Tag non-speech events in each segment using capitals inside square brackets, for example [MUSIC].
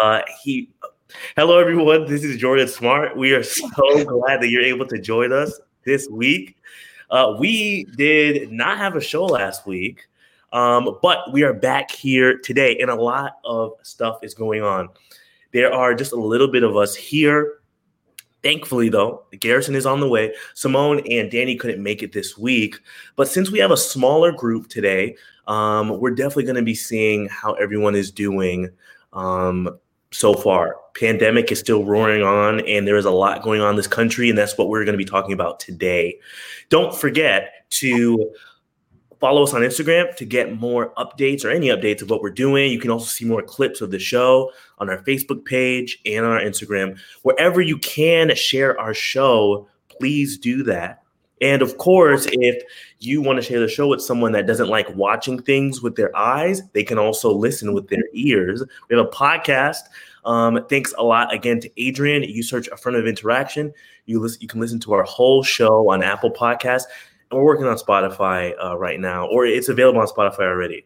Uh, he. Hello, everyone. This is Jordan Smart. We are so [LAUGHS] glad that you're able to join us this week. Uh, we did not have a show last week, um, but we are back here today, and a lot of stuff is going on. There are just a little bit of us here. Thankfully, though, Garrison is on the way. Simone and Danny couldn't make it this week, but since we have a smaller group today, um, we're definitely going to be seeing how everyone is doing um, so far. Pandemic is still roaring on, and there is a lot going on in this country, and that's what we're going to be talking about today. Don't forget to follow us on Instagram to get more updates or any updates of what we're doing. You can also see more clips of the show on our Facebook page and on our Instagram. Wherever you can share our show, please do that. And of course, if you want to share the show with someone that doesn't like watching things with their eyes, they can also listen with their ears. We have a podcast. Um, thanks a lot again to Adrian. You search Affirmative Interaction. You listen, you can listen to our whole show on Apple Podcasts. And we're working on Spotify uh, right now, or it's available on Spotify already.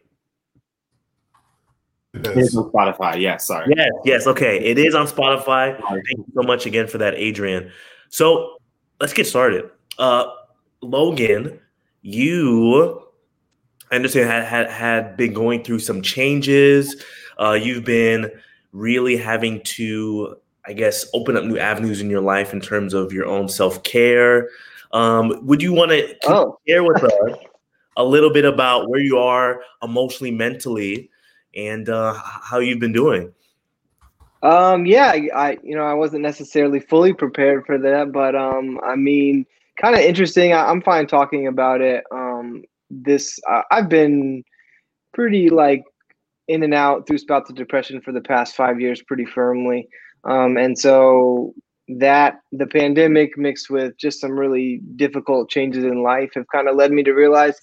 It is on Spotify. Yes, sorry. Yes, yes. Okay, it is on Spotify. Thank you so much again for that, Adrian. So let's get started. Uh, Logan, you I understand had, had had been going through some changes. Uh, you've been really having to, I guess, open up new avenues in your life in terms of your own self care. Um, would you want to oh. share with us a little bit about where you are emotionally, mentally, and uh, how you've been doing? Um, yeah, I, I, you know, I wasn't necessarily fully prepared for that, but um, I mean, kind of interesting. I, am fine talking about it. Um, this uh, I've been pretty like in and out through spouts of depression for the past five years, pretty firmly. Um, and so that the pandemic mixed with just some really difficult changes in life have kind of led me to realize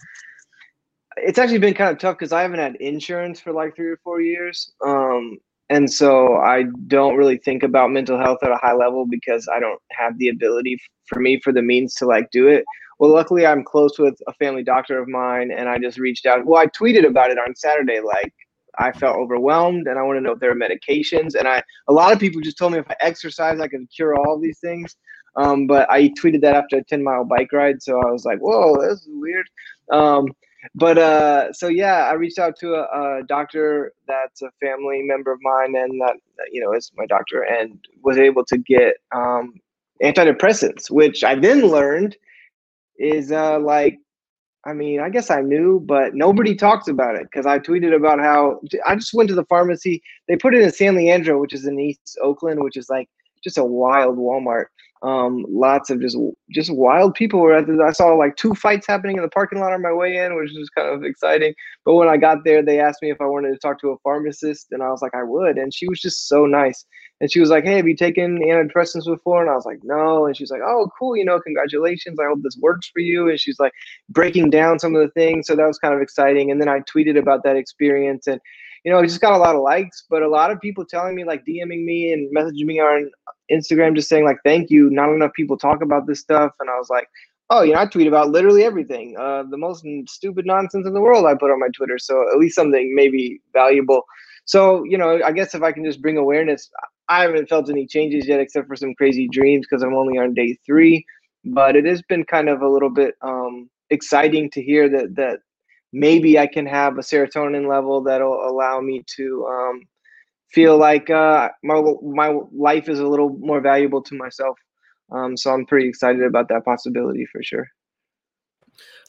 it's actually been kind of tough because I haven't had insurance for like three or four years. Um, and so I don't really think about mental health at a high level because I don't have the ability for me for the means to like do it. Well, luckily I'm close with a family doctor of mine, and I just reached out. Well, I tweeted about it on Saturday, like I felt overwhelmed, and I want to know if there are medications. And I, a lot of people just told me if I exercise, I could cure all these things. Um, but I tweeted that after a 10 mile bike ride, so I was like, "Whoa, this is weird." Um, but uh, so yeah, I reached out to a, a, doctor that's a family member of mine, and that you know is my doctor, and was able to get um, antidepressants, which I then learned is uh, like, I mean, I guess I knew, but nobody talks about it because I tweeted about how I just went to the pharmacy. They put it in San Leandro, which is in East Oakland, which is like just a wild Walmart um, lots of just just wild people were at the, I saw like two fights happening in the parking lot on my way in, which was kind of exciting. But when I got there, they asked me if I wanted to talk to a pharmacist, and I was like, I would. And she was just so nice. And she was like, Hey, have you taken antidepressants before? And I was like, No. And she's like, Oh, cool. You know, congratulations. I hope this works for you. And she's like breaking down some of the things. So that was kind of exciting. And then I tweeted about that experience and you know, it just got a lot of likes, but a lot of people telling me, like DMing me and messaging me on Instagram, just saying like, "Thank you." Not enough people talk about this stuff, and I was like, "Oh, you know, I tweet about literally everything, uh, the most stupid nonsense in the world I put on my Twitter." So at least something maybe valuable. So you know, I guess if I can just bring awareness, I haven't felt any changes yet, except for some crazy dreams because I'm only on day three. But it has been kind of a little bit um, exciting to hear that that maybe I can have a serotonin level that'll allow me to um, feel like uh, my my life is a little more valuable to myself. Um, so I'm pretty excited about that possibility for sure.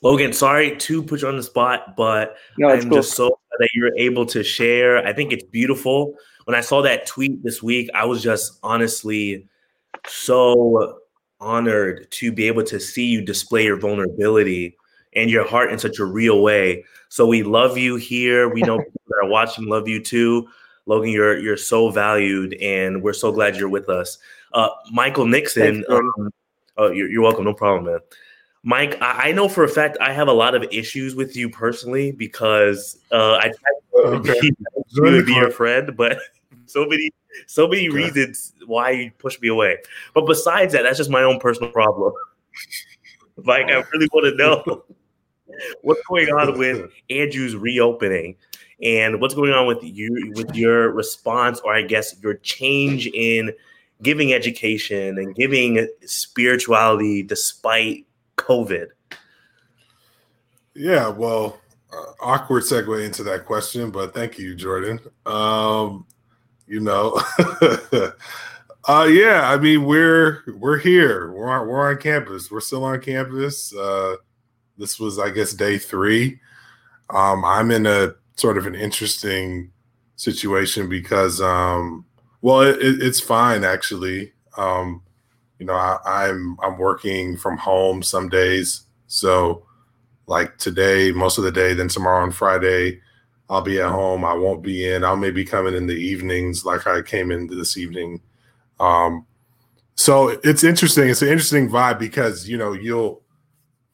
Logan, sorry to put you on the spot, but no, I'm cool. just so glad that you're able to share. I think it's beautiful. When I saw that tweet this week, I was just honestly so honored to be able to see you display your vulnerability and your heart in such a real way. So we love you here. We know [LAUGHS] people that are watching love you too. Logan, you're you're so valued, and we're so glad you're with us. Uh, Michael Nixon, um, oh, you're, you're welcome. No problem, man. Mike, I, I, know for a fact I have a lot of issues with you personally because uh, I tried to be, your friend, but [LAUGHS] so many so many okay. reasons why you push me away. But besides that, that's just my own personal problem. [LAUGHS] like I really want to know what's going on [LAUGHS] with Andrew's reopening and what's going on with you with your response, or I guess your change in giving education and giving spirituality despite COVID. Yeah, well, uh, awkward segue into that question, but thank you, Jordan. Um, you know, [LAUGHS] uh, yeah, I mean, we're we're here. We're on, we're on campus. We're still on campus. Uh, this was, I guess, day three. Um, I'm in a sort of an interesting situation because, um, well, it, it, it's fine actually. Um, you know, I, I'm I'm working from home some days, so like today, most of the day, then tomorrow and Friday, I'll be at home. I won't be in. I'll maybe come in in the evenings, like I came in this evening. Um, so it's interesting. It's an interesting vibe because you know you'll.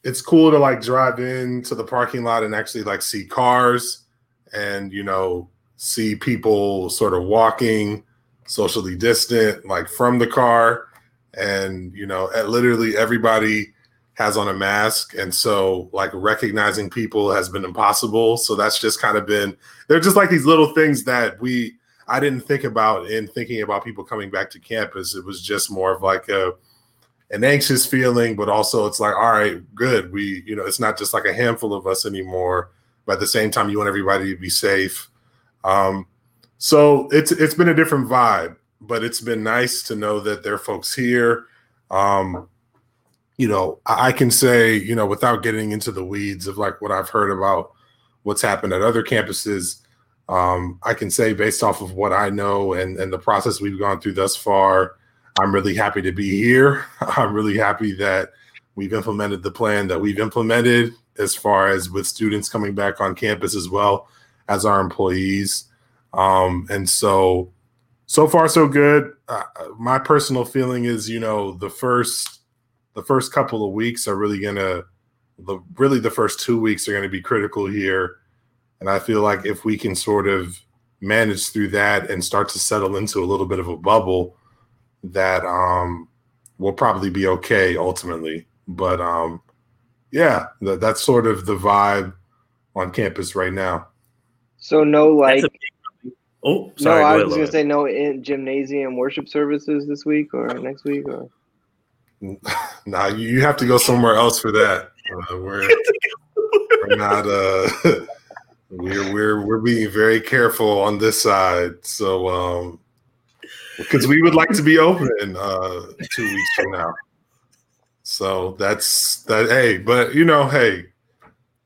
It's cool to like drive into the parking lot and actually like see cars, and you know see people sort of walking socially distant, like from the car, and you know, at literally everybody has on a mask. And so like recognizing people has been impossible. So that's just kind of been they're just like these little things that we i didn't think about in thinking about people coming back to campus. It was just more of like a an anxious feeling but also it's like all right good. We you know it's not just like a handful of us anymore but at the same time you want everybody to be safe. Um so it's it's been a different vibe but it's been nice to know that there are folks here. Um you know, I can say, you know, without getting into the weeds of like what I've heard about what's happened at other campuses, um, I can say based off of what I know and, and the process we've gone through thus far, I'm really happy to be here. [LAUGHS] I'm really happy that we've implemented the plan that we've implemented as far as with students coming back on campus as well as our employees. Um, and so, so far, so good. Uh, my personal feeling is, you know, the first the first couple of weeks are really gonna the really the first two weeks are gonna be critical here. And I feel like if we can sort of manage through that and start to settle into a little bit of a bubble, that um will probably be okay ultimately. But um yeah, that, that's sort of the vibe on campus right now. So no like Oh, sorry. No, I was gonna say no in gymnasium worship services this week or next week or [LAUGHS] nah, you have to go somewhere else for that. Uh, we're, [LAUGHS] we're not. Uh, [LAUGHS] we're we're we're being very careful on this side. So, um, because we would like to be open uh, two weeks from now. So that's that. Hey, but you know, hey,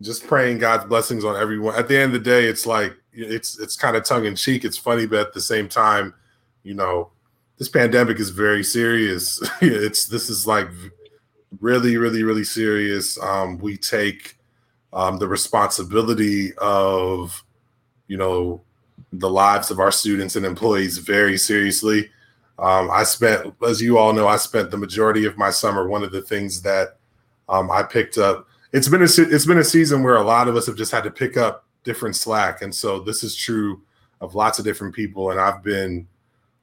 just praying God's blessings on everyone. At the end of the day, it's like it's it's kind of tongue in cheek. It's funny, but at the same time, you know, this pandemic is very serious. [LAUGHS] it's this is like really, really, really serious. Um, we take um, the responsibility of, you know, the lives of our students and employees very seriously. Um, I spent, as you all know, I spent the majority of my summer. One of the things that um, I picked up. It's been a it's been a season where a lot of us have just had to pick up different slack, and so this is true of lots of different people. And I've been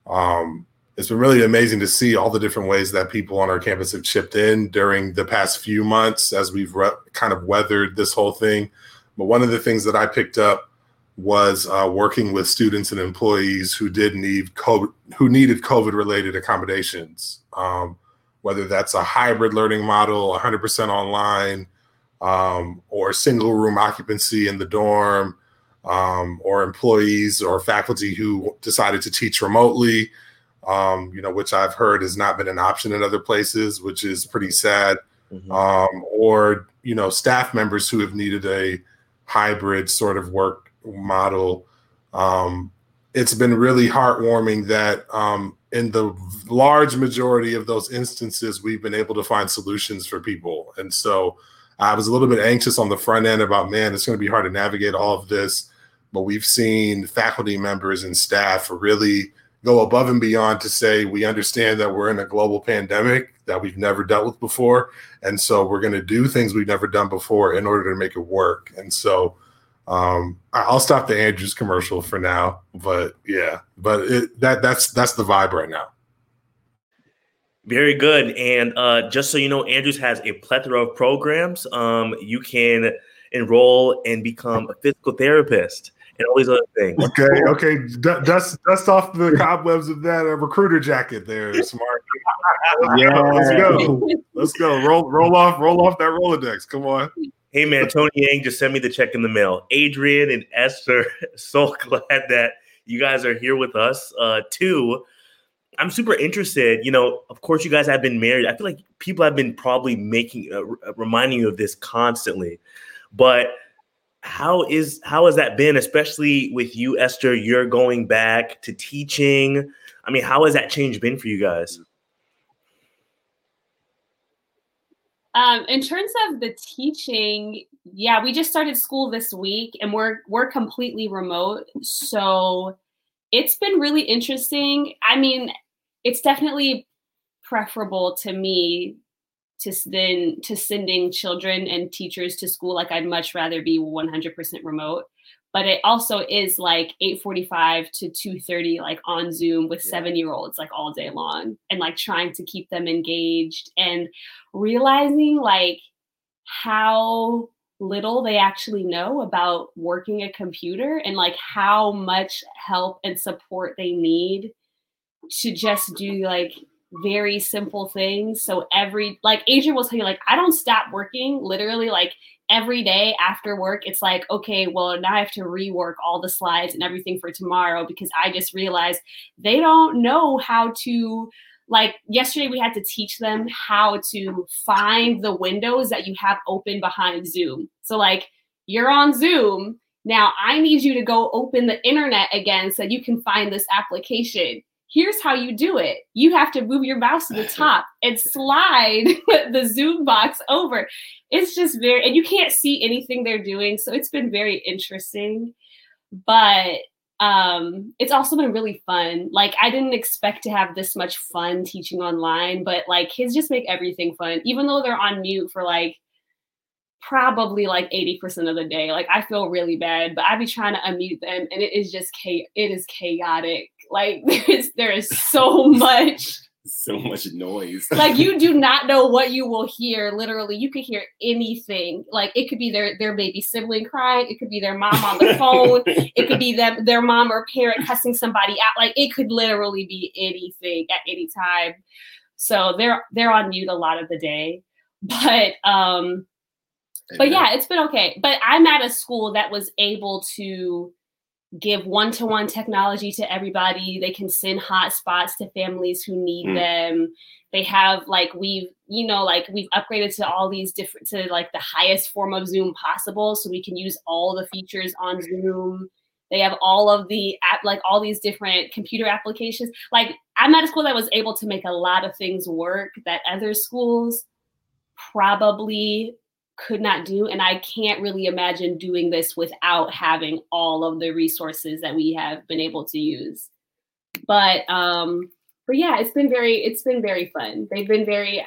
um, it's been really amazing to see all the different ways that people on our campus have chipped in during the past few months as we've re- kind of weathered this whole thing. But one of the things that I picked up was uh, working with students and employees who did need COVID, who needed COVID related accommodations, um, whether that's a hybrid learning model, 100% online, um, or single room occupancy in the dorm, um, or employees or faculty who decided to teach remotely um, you know, which I've heard has not been an option in other places, which is pretty sad. Mm-hmm. Um, or you know, staff members who have needed a hybrid sort of work model. Um, it's been really heartwarming that um, in the large majority of those instances, we've been able to find solutions for people. And so I was a little bit anxious on the front end about, man, it's going to be hard to navigate all of this. But we've seen faculty members and staff really go above and beyond to say we understand that we're in a global pandemic that we've never dealt with before and so we're going to do things we've never done before in order to make it work and so um, i'll stop the andrews commercial for now but yeah but it, that that's that's the vibe right now very good and uh, just so you know andrews has a plethora of programs um, you can enroll and become a physical therapist and all these other things. Okay, okay, D- dust dust off the cobwebs of that uh, recruiter jacket there, smart. [LAUGHS] yeah, let's go, let's go. Roll roll off roll off that Rolodex. Come on. Hey man, [LAUGHS] Tony Yang just sent me the check in the mail. Adrian and Esther, [LAUGHS] so glad that you guys are here with us. Uh, too, I'm super interested. You know, of course, you guys have been married. I feel like people have been probably making, uh, reminding you of this constantly. But how is how has that been, especially with you, Esther? You're going back to teaching. I mean, how has that change been for you guys? Um, in terms of the teaching, yeah, we just started school this week, and we're we're completely remote. So it's been really interesting. I mean, it's definitely preferable to me to then to sending children and teachers to school. Like I'd much rather be 100% remote. But it also is like 8:45 to 2:30, like on Zoom with yeah. seven year olds, like all day long, and like trying to keep them engaged and realizing like how little they actually know about working a computer and like how much help and support they need to just do like very simple things. So every like Adrian will tell you, like, I don't stop working literally like every day after work. It's like, okay, well, now I have to rework all the slides and everything for tomorrow because I just realized they don't know how to like yesterday we had to teach them how to find the windows that you have open behind Zoom. So like you're on Zoom. Now I need you to go open the internet again so you can find this application here's how you do it. You have to move your mouse to the [LAUGHS] top and slide [LAUGHS] the Zoom box over. It's just very, and you can't see anything they're doing. So it's been very interesting. But um, it's also been really fun. Like, I didn't expect to have this much fun teaching online, but like, kids just make everything fun, even though they're on mute for like, probably like 80% of the day. Like I feel really bad, but I'd be trying to unmute them and it is just cha- it is chaotic. Like [LAUGHS] there's there is so much [LAUGHS] so much noise. [LAUGHS] like you do not know what you will hear. Literally, you could hear anything. Like it could be their their baby sibling crying. It could be their mom on the phone. it could be them their mom or parent cussing somebody out. Like it could literally be anything at any time. So they're they're on mute a lot of the day. But um but yeah, it's been okay. But I'm at a school that was able to give one-to-one technology to everybody. They can send hotspots to families who need mm. them. They have like we've you know like we've upgraded to all these different to like the highest form of Zoom possible, so we can use all the features on Zoom. They have all of the app like all these different computer applications. Like I'm at a school that was able to make a lot of things work that other schools probably could not do and i can't really imagine doing this without having all of the resources that we have been able to use. But um but yeah it's been very it's been very fun. They've been very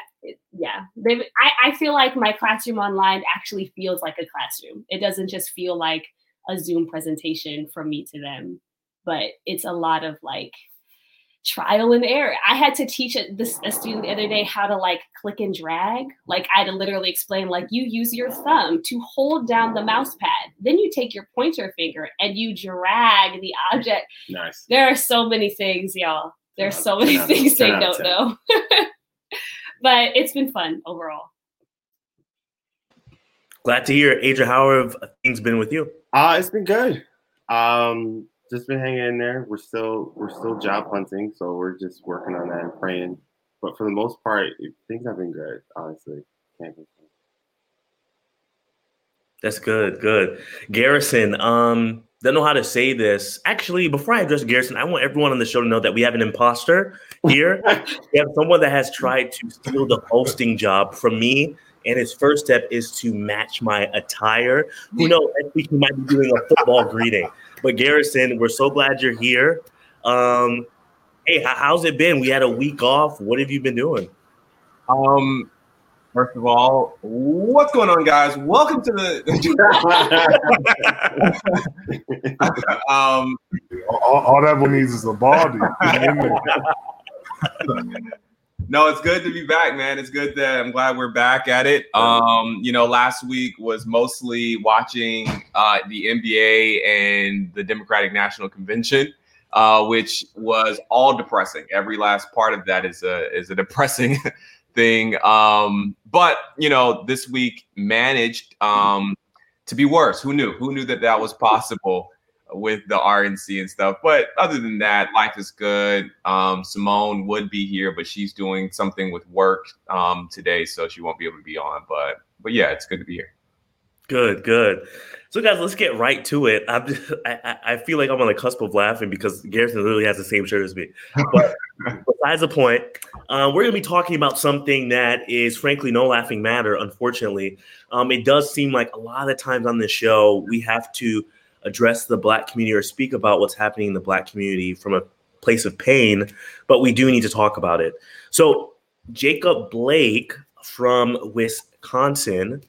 yeah they've I, I feel like my classroom online actually feels like a classroom. It doesn't just feel like a zoom presentation from me to them but it's a lot of like trial and error. I had to teach a, this, a student the other day how to like click and drag. Like I had to literally explain, like you use your thumb to hold down the mouse pad. Then you take your pointer finger and you drag the object. Nice. There are so many things, y'all. There's so many things they don't know. [LAUGHS] but it's been fun overall. Glad to hear. Adrian, how have things been with you? Uh, it's been good. Um, just been hanging in there. We're still we're still job hunting, so we're just working on that and praying. But for the most part, things have been good. Honestly, can't complain. That's good, good. Garrison, um, don't know how to say this. Actually, before I address Garrison, I want everyone on the show to know that we have an imposter here. [LAUGHS] we have someone that has tried to steal the hosting job from me. And his first step is to match my attire. Who knows? Next week he might be doing a football greeting. But Garrison, we're so glad you're here. Um, hey, how's it been? We had a week off. What have you been doing? Um, first of all, what's going on, guys? Welcome to the. [LAUGHS] um, all, all, that one needs is a body. [LAUGHS] no, it's good to be back, man. It's good that I'm glad we're back at it. Um, you know, last week was mostly watching uh, the NBA and the Democratic National Convention, uh, which was all depressing. Every last part of that is a is a depressing [LAUGHS] thing. Um, but you know, this week managed um, to be worse. Who knew? Who knew that that was possible? With the RNC and stuff. But other than that, life is good. Um, Simone would be here, but she's doing something with work um, today, so she won't be able to be on. But but yeah, it's good to be here. Good, good. So guys, let's get right to it. I'm [LAUGHS] just, I, I feel like I'm on the cusp of laughing because Garrison literally has the same shirt as me. But [LAUGHS] besides the point, uh, we're going to be talking about something that is frankly no laughing matter. Unfortunately, um, it does seem like a lot of times on this show we have to address the black community or speak about what's happening in the black community from a place of pain, but we do need to talk about it. So, Jacob Blake from Wisconsin,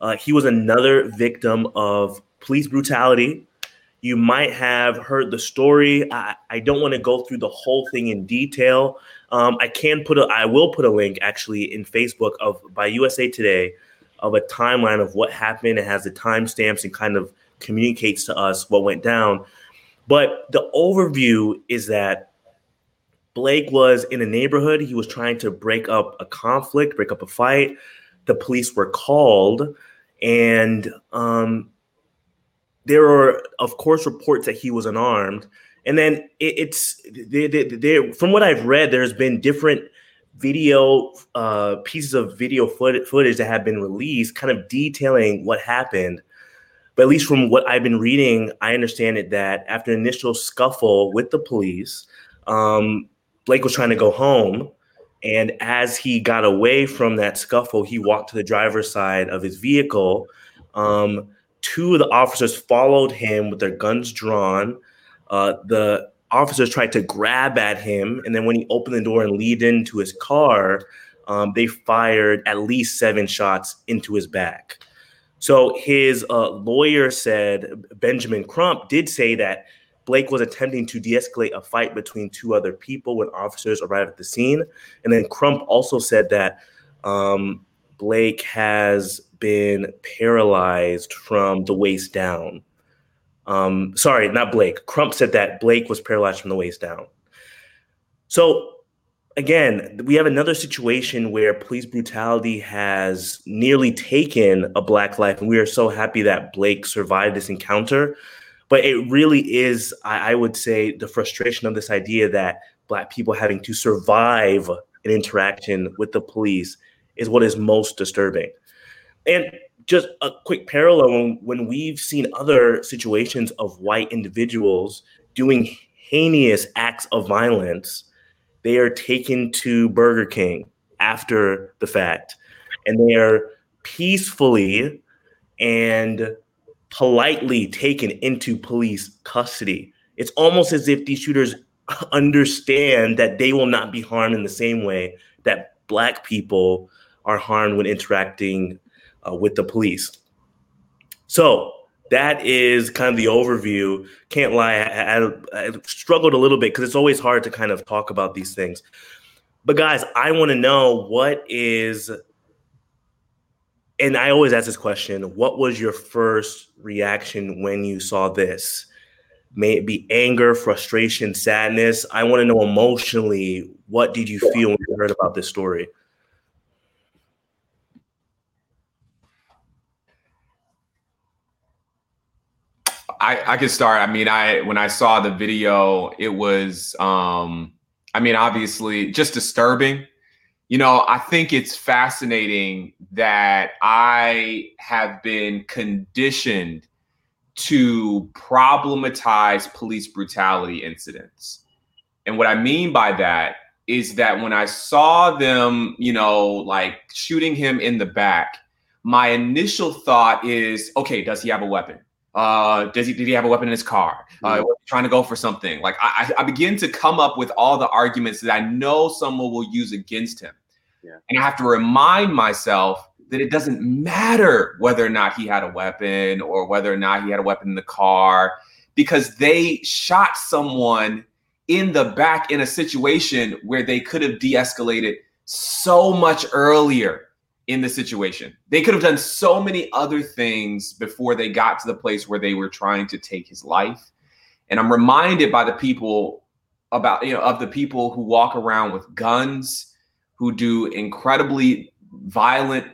uh, he was another victim of police brutality. You might have heard the story. I, I don't want to go through the whole thing in detail. Um, I can put a, I will put a link actually in Facebook of by USA Today of a timeline of what happened. It has the timestamps and kind of communicates to us what went down. But the overview is that Blake was in a neighborhood. He was trying to break up a conflict, break up a fight. The police were called, and um, there are, of course, reports that he was unarmed. And then it, it's they, they, they, from what I've read, there's been different video uh, pieces of video footage that have been released, kind of detailing what happened. But at least from what I've been reading, I understand it that after an initial scuffle with the police, um, Blake was trying to go home. And as he got away from that scuffle, he walked to the driver's side of his vehicle. Um, two of the officers followed him with their guns drawn. Uh, the officers tried to grab at him. And then when he opened the door and lead into his car, um, they fired at least seven shots into his back. So his uh, lawyer said Benjamin Crump did say that Blake was attempting to de-escalate a fight between two other people when officers arrived at the scene, and then Crump also said that um, Blake has been paralyzed from the waist down. Um, sorry, not Blake. Crump said that Blake was paralyzed from the waist down. So again, we have another situation where police brutality has nearly taken a black life, and we are so happy that Blake survived this encounter. But it really is, I, I would say, the frustration of this idea that black people having to survive an interaction with the police is what is most disturbing. And just a quick parallel when, when we've seen other situations of white individuals doing heinous acts of violence they are taken to Burger King after the fact, and they are peacefully and politely taken into police custody. It's almost as if these shooters [LAUGHS] understand that they will not be harmed in the same way that Black people are harmed when interacting uh, with the police. So, that is kind of the overview. Can't lie, I, I, I struggled a little bit because it's always hard to kind of talk about these things. But guys, I want to know what is, and I always ask this question: What was your first reaction when you saw this? May it be anger, frustration, sadness. I want to know emotionally, what did you feel when you heard about this story? I, I start. I mean, I when I saw the video, it was um I mean, obviously just disturbing. You know, I think it's fascinating that I have been conditioned to problematize police brutality incidents. And what I mean by that is that when I saw them, you know, like shooting him in the back, my initial thought is, okay, does he have a weapon? Uh, does he did he have a weapon in his car? Uh, trying to go for something. Like I, I begin to come up with all the arguments that I know someone will use against him, yeah. and I have to remind myself that it doesn't matter whether or not he had a weapon or whether or not he had a weapon in the car, because they shot someone in the back in a situation where they could have de-escalated so much earlier in the situation. They could have done so many other things before they got to the place where they were trying to take his life. And I'm reminded by the people about, you know, of the people who walk around with guns, who do incredibly violent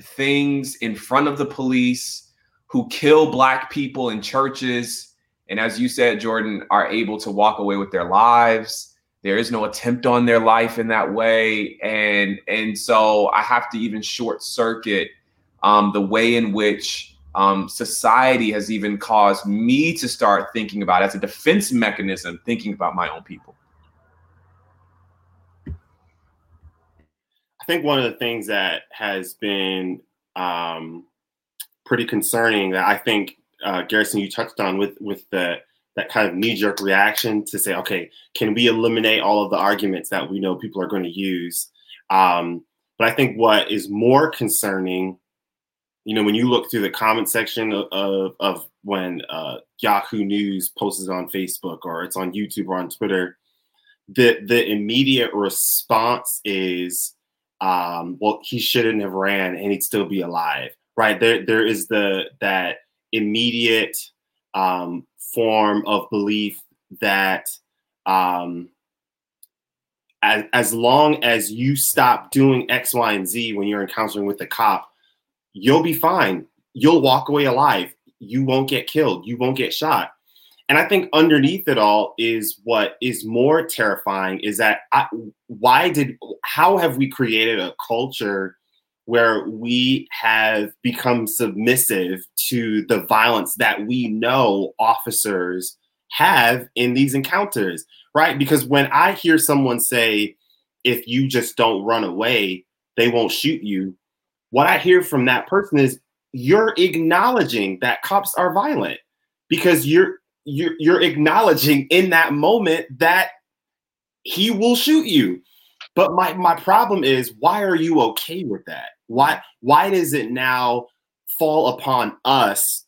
things in front of the police, who kill black people in churches. And as you said, Jordan, are able to walk away with their lives there is no attempt on their life in that way. And and so i have to even short circuit um, the way in which um, society has even caused me to start thinking about as a defense mechanism thinking about my own people. I think one of the things that has been um, pretty concerning that i think uh, garrison you touched on with with the that kind of knee jerk reaction to say, okay, can we eliminate all of the arguments that we know people are going to use? Um, but I think what is more concerning, you know, when you look through the comment section of, of, of when uh, Yahoo News posts it on Facebook or it's on YouTube or on Twitter, the the immediate response is, um, well, he shouldn't have ran and he'd still be alive, right? There there is the that immediate um, form of belief that um, as, as long as you stop doing X, Y, and Z when you're encountering with a cop, you'll be fine. You'll walk away alive. You won't get killed. You won't get shot. And I think underneath it all is what is more terrifying is that I, why did how have we created a culture where we have become submissive to the violence that we know officers have in these encounters, right? Because when I hear someone say, if you just don't run away, they won't shoot you, what I hear from that person is you're acknowledging that cops are violent because you're you're, you're acknowledging in that moment that he will shoot you. But my my problem is why are you okay with that? Why why does it now fall upon us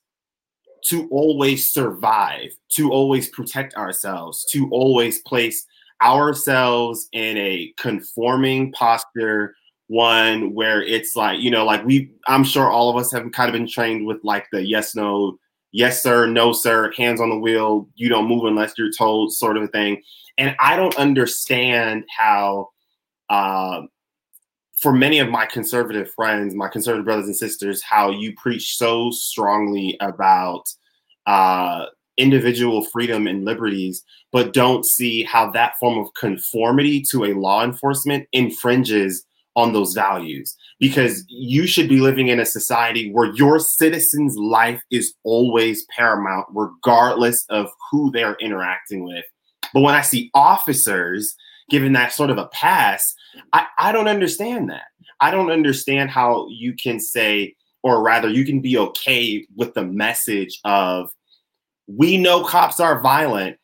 to always survive, to always protect ourselves, to always place ourselves in a conforming posture, one where it's like, you know, like we I'm sure all of us have kind of been trained with like the yes, no, yes, sir, no, sir, hands on the wheel, you don't move unless you're told, sort of a thing. And I don't understand how uh, for many of my conservative friends, my conservative brothers and sisters, how you preach so strongly about uh, individual freedom and liberties, but don't see how that form of conformity to a law enforcement infringes on those values. Because you should be living in a society where your citizen's life is always paramount, regardless of who they're interacting with. But when I see officers given that sort of a pass, I, I don't understand that. I don't understand how you can say, or rather, you can be okay with the message of, we know cops are violent.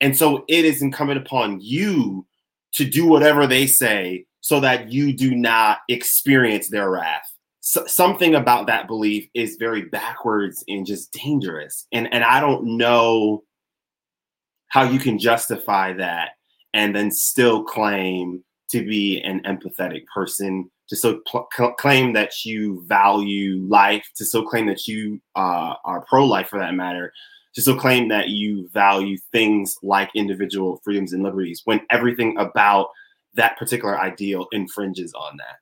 And so it is incumbent upon you to do whatever they say so that you do not experience their wrath. So, something about that belief is very backwards and just dangerous. And, and I don't know how you can justify that and then still claim to be an empathetic person, to so pl- claim that you value life, to so claim that you uh, are pro life for that matter, to so claim that you value things like individual freedoms and liberties when everything about that particular ideal infringes on that.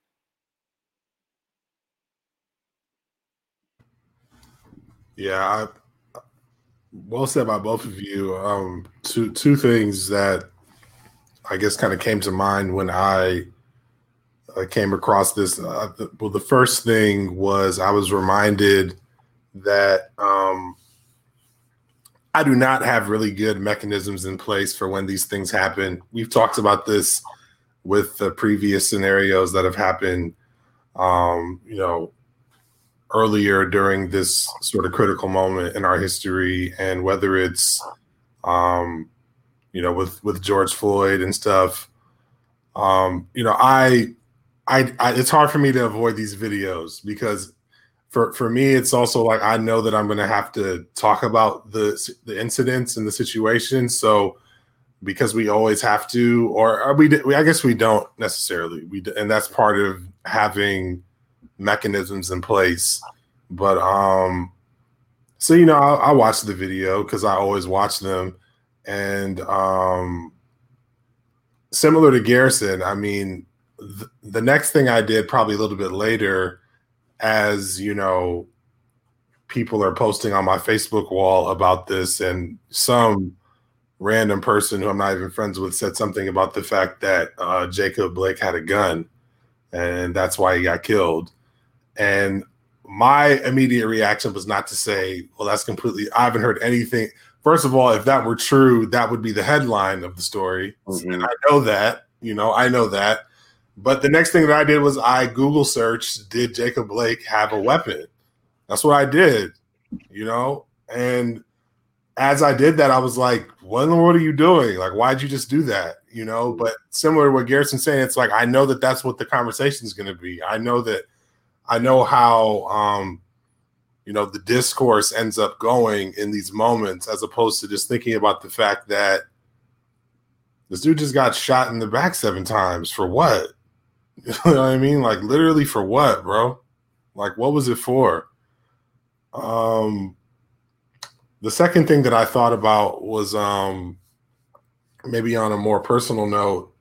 Yeah, I, well said by both of you. Um, two two things that I guess kind of came to mind when I uh, came across this. Uh, the, well, the first thing was I was reminded that um, I do not have really good mechanisms in place for when these things happen. We've talked about this with the previous scenarios that have happened, um, you know, earlier during this sort of critical moment in our history, and whether it's um, you know, with with George Floyd and stuff. Um, you know, I, I, I, it's hard for me to avoid these videos because for for me, it's also like I know that I'm going to have to talk about the the incidents and the situation. So because we always have to, or we, we I guess we don't necessarily. We and that's part of having mechanisms in place. But um, so you know, I, I watched the video because I always watch them, and um, similar to Garrison, I mean, th- the next thing I did probably a little bit later, as you know, people are posting on my Facebook wall about this, and some random person who I'm not even friends with said something about the fact that uh, Jacob Blake had a gun, and that's why he got killed. And my immediate reaction was not to say, "Well, that's completely." I haven't heard anything. First of all, if that were true, that would be the headline of the story, mm-hmm. and I know that. You know, I know that. But the next thing that I did was I Google searched, "Did Jacob Blake have a weapon?" That's what I did. You know, and as I did that, I was like, "What in the world are you doing? Like, why'd you just do that?" You know. But similar to what Garrison's saying, it's like I know that that's what the conversation is going to be. I know that, I know how, um, you know, the discourse ends up going in these moments, as opposed to just thinking about the fact that this dude just got shot in the back seven times for what? [LAUGHS] You know what I mean? Like literally for what, bro? Like what was it for? Um the second thing that I thought about was um, maybe on a more personal note.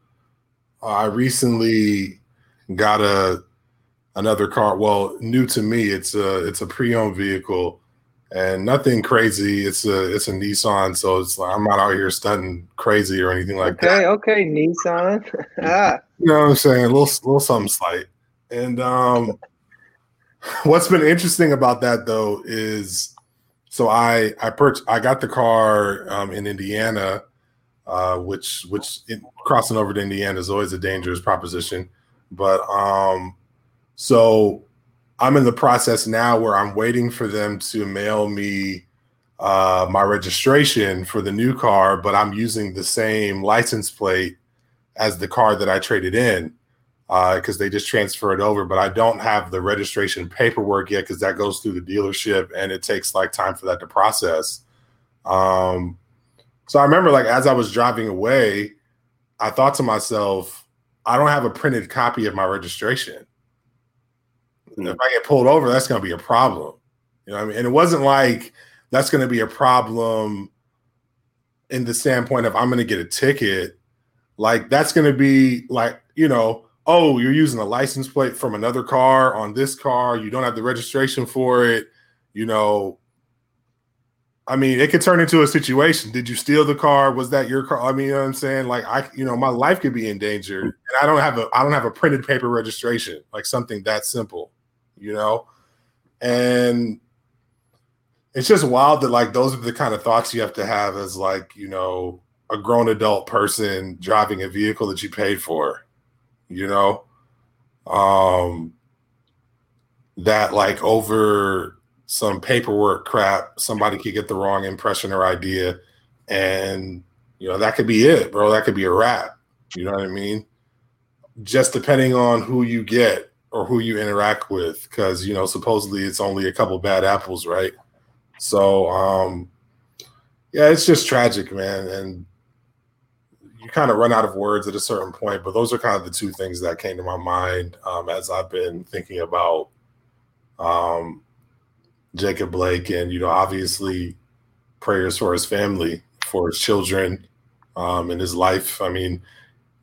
I recently got a another car. Well, new to me, it's a it's a pre-owned vehicle, and nothing crazy. It's a it's a Nissan, so it's like I'm not out here stunting crazy or anything like okay, that. Okay, okay, Nissan. [LAUGHS] ah. You know what I'm saying? A little little something slight. And um, [LAUGHS] what's been interesting about that though is so I I purchased I got the car um, in Indiana, uh, which which it, crossing over to Indiana is always a dangerous proposition. But um, so I'm in the process now where I'm waiting for them to mail me uh, my registration for the new car, but I'm using the same license plate as the car that I traded in because uh, they just transfer it over. But I don't have the registration paperwork yet because that goes through the dealership and it takes like time for that to process. Um, so I remember like as I was driving away, I thought to myself, I don't have a printed copy of my registration. Mm-hmm. If I get pulled over, that's going to be a problem. You know, I mean, and it wasn't like that's going to be a problem in the standpoint of I'm going to get a ticket. Like that's going to be like you know oh, you're using a license plate from another car on this car, you don't have the registration for it, you know. I mean, it could turn into a situation. Did you steal the car? Was that your car? I mean, you know what I'm saying? Like I, you know, my life could be in danger. And I don't have a I don't have a printed paper registration, like something that simple, you know? And it's just wild that like those are the kind of thoughts you have to have as like, you know, a grown adult person driving a vehicle that you paid for you know? Um that like over some paperwork crap somebody could get the wrong impression or idea and you know that could be it bro. That could be a wrap. You know what i mean? Just depending on who you get or who you interact with because you know supposedly it's only a couple bad apples right so um yeah it's just tragic man and you kind of run out of words at a certain point, but those are kind of the two things that came to my mind um, as I've been thinking about um, Jacob Blake, and you know, obviously, prayers for his family, for his children, um, and his life. I mean,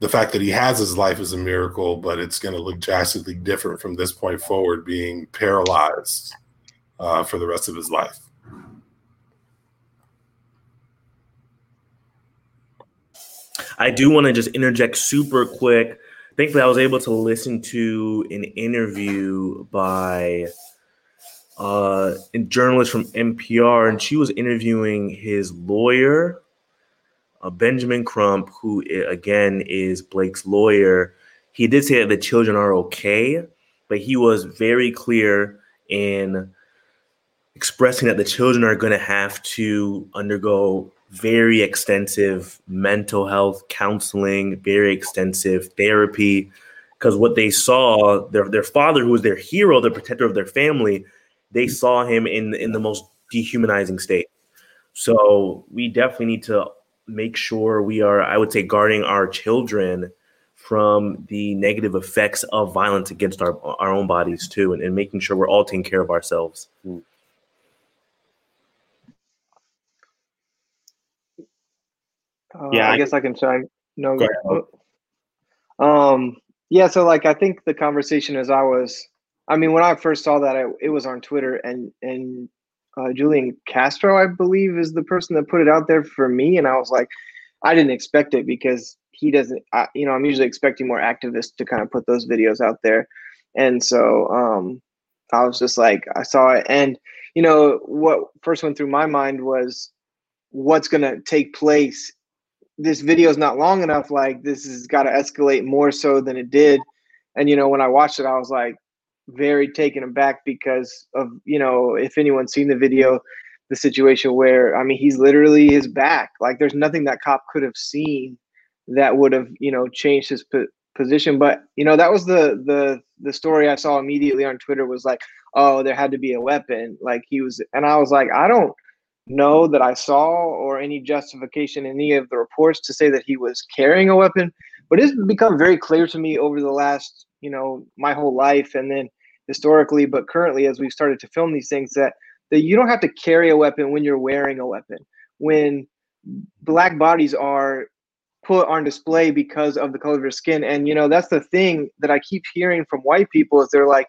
the fact that he has his life is a miracle, but it's going to look drastically different from this point forward, being paralyzed uh, for the rest of his life. I do want to just interject super quick. Thankfully, I was able to listen to an interview by uh, a journalist from NPR, and she was interviewing his lawyer, uh, Benjamin Crump, who again is Blake's lawyer. He did say that the children are okay, but he was very clear in expressing that the children are going to have to undergo very extensive mental health counseling, very extensive therapy. Because what they saw, their their father, who was their hero, the protector of their family, they saw him in in the most dehumanizing state. So we definitely need to make sure we are, I would say, guarding our children from the negative effects of violence against our our own bodies too, and, and making sure we're all taking care of ourselves. Uh, Yeah, I I- guess I can chime. No, Go ahead. um, yeah. So like, I think the conversation as I was, I mean, when I first saw that, I, it was on Twitter, and and uh, Julian Castro, I believe, is the person that put it out there for me, and I was like, I didn't expect it because he doesn't. I, you know, I'm usually expecting more activists to kind of put those videos out there, and so um, I was just like, I saw it, and you know, what first went through my mind was what's going to take place. This video is not long enough like this has got to escalate more so than it did. And you know when i watched it i was like very taken aback because of you know if anyone's seen the video the situation where i mean he's literally his back. Like there's nothing that cop could have seen that would have you know changed his po- position. But you know that was the the the story i saw immediately on twitter was like oh there had to be a weapon. Like he was and i was like i don't know that I saw or any justification in any of the reports to say that he was carrying a weapon. But it's become very clear to me over the last, you know, my whole life and then historically, but currently as we've started to film these things that that you don't have to carry a weapon when you're wearing a weapon. When black bodies are put on display because of the color of your skin. And you know, that's the thing that I keep hearing from white people is they're like,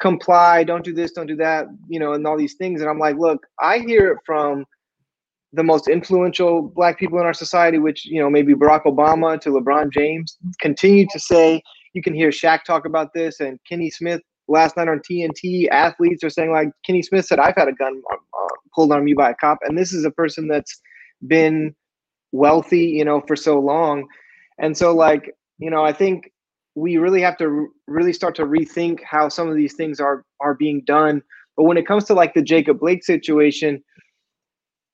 comply, don't do this, don't do that, you know, and all these things. And I'm like, look, I hear it from the most influential black people in our society, which, you know, maybe Barack Obama to LeBron James, continue to say, you can hear Shaq talk about this and Kenny Smith last night on TNT, athletes are saying like Kenny Smith said, I've had a gun uh, pulled on me by a cop. And this is a person that's been wealthy, you know, for so long. And so like, you know, I think we really have to really start to rethink how some of these things are are being done. But when it comes to like the Jacob Blake situation,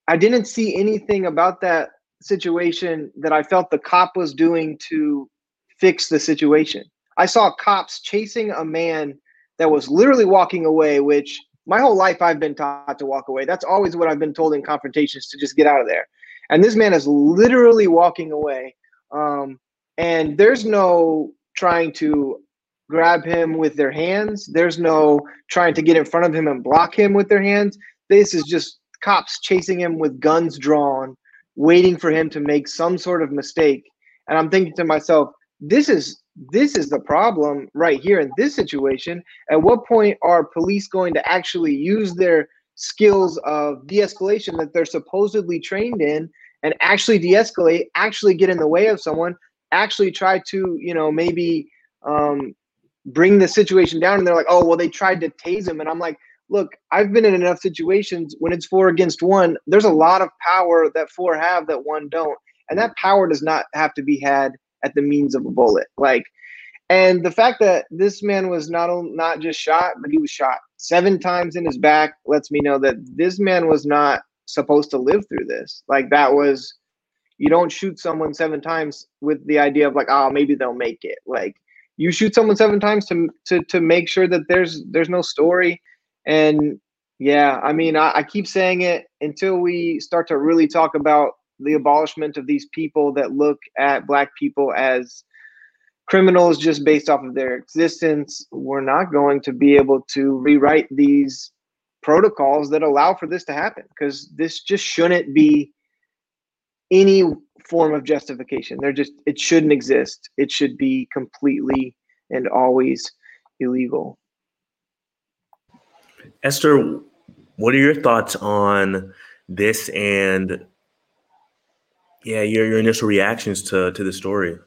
I didn't see anything about that situation that I felt the cop was doing to fix the situation. I saw cops chasing a man that was literally walking away, which my whole life I've been taught to walk away. That's always what I've been told in confrontations to just get out of there. And this man is literally walking away. Um, and there's no trying to grab him with their hands. There's no trying to get in front of him and block him with their hands. This is just cops chasing him with guns drawn, waiting for him to make some sort of mistake. And I'm thinking to myself, this is this is the problem right here in this situation. At what point are police going to actually use their skills of de-escalation that they're supposedly trained in and actually de-escalate, actually get in the way of someone, actually try to, you know, maybe um, bring the situation down? And they're like, oh, well, they tried to tase him. And I'm like, look, I've been in enough situations when it's four against one. There's a lot of power that four have that one don't, and that power does not have to be had at the means of a bullet. Like, and the fact that this man was not not just shot, but he was shot seven times in his back lets me know that this man was not supposed to live through this. Like that was, you don't shoot someone seven times with the idea of like, oh, maybe they'll make it. Like you shoot someone seven times to to to make sure that there's there's no story and yeah, I mean, I, I, keep saying it until we start to really talk about the abolishment of these people that look at Black people as criminals just based off of their existence. We're not going to be able to rewrite these protocols that allow for this to happen because this just shouldn't be any form of justification. They're just, it shouldn't exist. It should be completely and always illegal. Esther, what are your thoughts on this and yeah, your your initial reactions to to the story?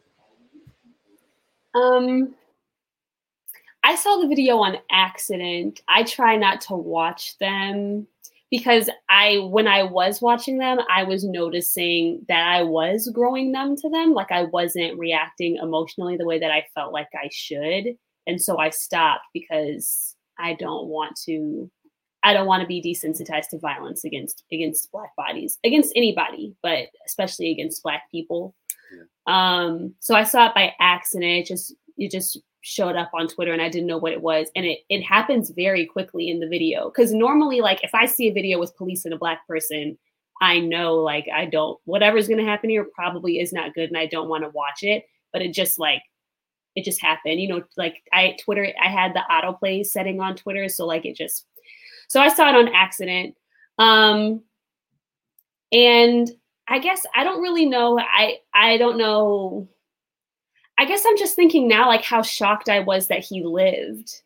Um I saw the video on accident. I try not to watch them because I when I was watching them, I was noticing that I was growing numb to them, like I wasn't reacting emotionally the way that I felt like I should. And so I stopped because I don't want to I don't want to be desensitized to violence against against black bodies, against anybody, but especially against black people. Yeah. Um, so I saw it by accident. It just it just showed up on Twitter and I didn't know what it was. And it it happens very quickly in the video. Cause normally like if I see a video with police and a black person, I know like I don't whatever's gonna happen here probably is not good and I don't want to watch it. But it just like it just happened. You know, like I Twitter, I had the autoplay setting on Twitter, so like it just so I saw it on accident. Um and I guess I don't really know. I I don't know. I guess I'm just thinking now like how shocked I was that he lived.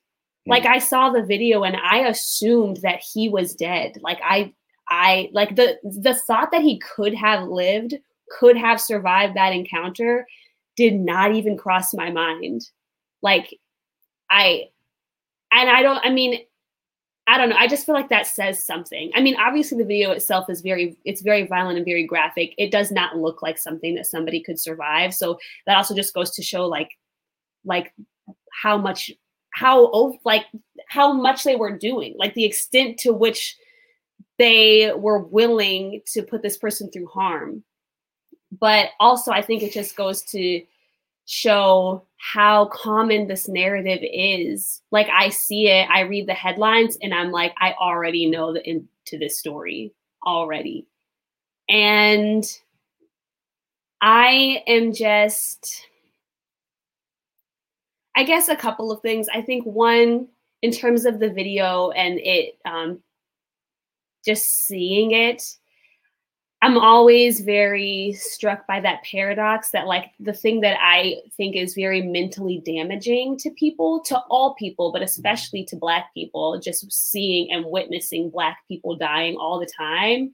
Like I saw the video and I assumed that he was dead. Like I I like the the thought that he could have lived, could have survived that encounter did not even cross my mind. Like I and I don't I mean I don't know. I just feel like that says something. I mean, obviously the video itself is very it's very violent and very graphic. It does not look like something that somebody could survive. So that also just goes to show like like how much how like how much they were doing, like the extent to which they were willing to put this person through harm. But also I think it just goes to show how common this narrative is. Like I see it, I read the headlines, and I'm like, I already know the into this story already. And I am just, I guess, a couple of things. I think one, in terms of the video and it, um, just seeing it, I'm always very struck by that paradox that, like, the thing that I think is very mentally damaging to people, to all people, but especially to Black people, just seeing and witnessing Black people dying all the time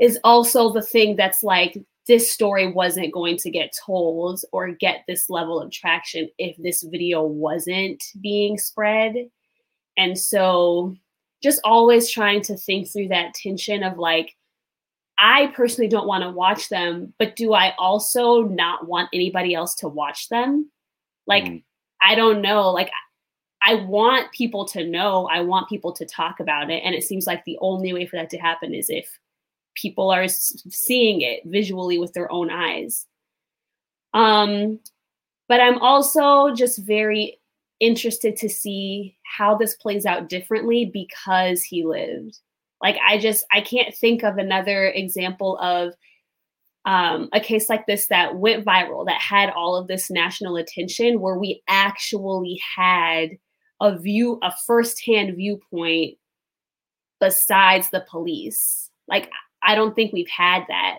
is also the thing that's like, this story wasn't going to get told or get this level of traction if this video wasn't being spread. And so, just always trying to think through that tension of like, I personally don't want to watch them, but do I also not want anybody else to watch them? Like, mm. I don't know. Like, I want people to know, I want people to talk about it. And it seems like the only way for that to happen is if people are seeing it visually with their own eyes. Um, but I'm also just very interested to see how this plays out differently because he lived. Like I just I can't think of another example of um, a case like this that went viral that had all of this national attention where we actually had a view a firsthand viewpoint besides the police. Like i don't think we've had that.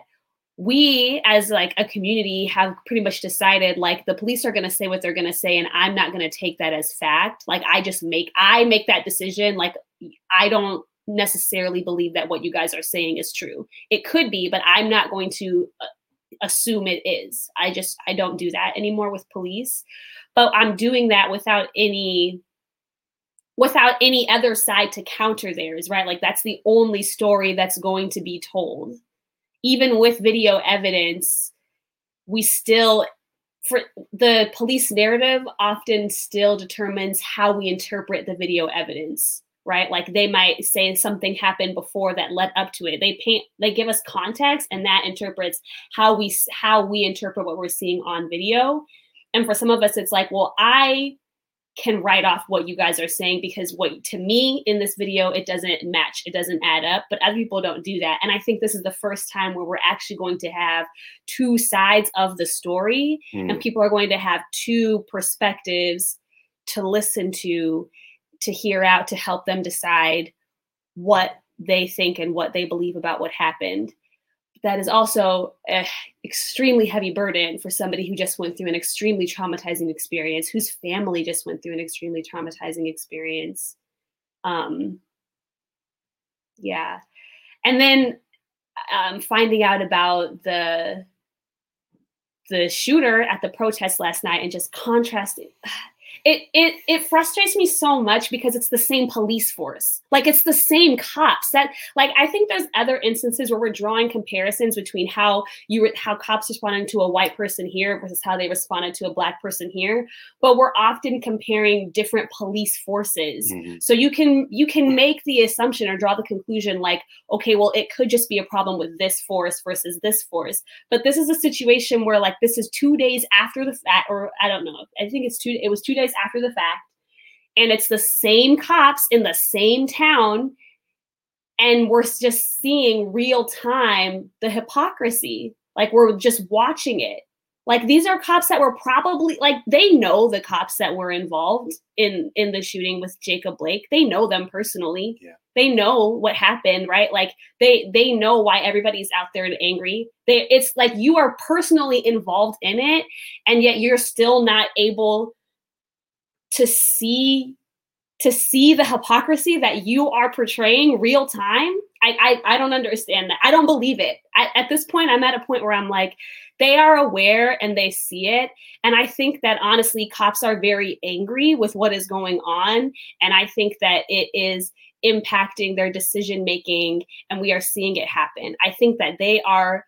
We as like a community have pretty much decided like the police are going to say what they're going to say and i'm not going to take that as fact. Like i just make i make that decision. Like i don't necessarily believe that what you guys are saying is true. It could be, but I'm not going to uh, assume it is. I just I don't do that anymore with police. But I'm doing that without any without any other side to counter theirs, right? Like that's the only story that's going to be told. Even with video evidence, we still for the police narrative often still determines how we interpret the video evidence right? Like they might say something happened before that led up to it. They paint, they give us context, and that interprets how we how we interpret what we're seeing on video. And for some of us, it's like, well, I can write off what you guys are saying because what to me in this video it doesn't match it doesn't add up but other people don't do that and i think this is the first time where we're actually going to have two sides of the story mm. and people are going to have two perspectives to listen to to hear out to help them decide what they think and what they believe about what happened. That is also an extremely heavy burden for somebody who just went through an extremely traumatizing experience, whose family just went through an extremely traumatizing experience. Um, yeah. And then um, finding out about the the shooter at the protest last night and just contrasting it it it frustrates me so much because it's the same police force. Like it's the same cops. That like I think there's other instances where we're drawing comparisons between how you re- how cops responding to a white person here versus how they responded to a black person here. But we're often comparing different police forces. Mm-hmm. So you can you can make the assumption or draw the conclusion like, okay, well, it could just be a problem with this force versus this force. But this is a situation where like this is two days after the fact, or I don't know. I think it's two. It was two days after the fact. And it's the same cops in the same town. and we're just seeing real time the hypocrisy. Like we're just watching it. Like these are cops that were probably like they know the cops that were involved in in the shooting with Jacob Blake. They know them personally. Yeah. They know what happened, right? Like they they know why everybody's out there and angry. They it's like you are personally involved in it and yet you're still not able to see to see the hypocrisy that you are portraying real time i i, I don't understand that. I don't believe it. I, at this point i'm at a point where i'm like they are aware and they see it. And i think that honestly cops are very angry with what is going on. And i think that it is impacting their decision making and we are seeing it happen. I think that they are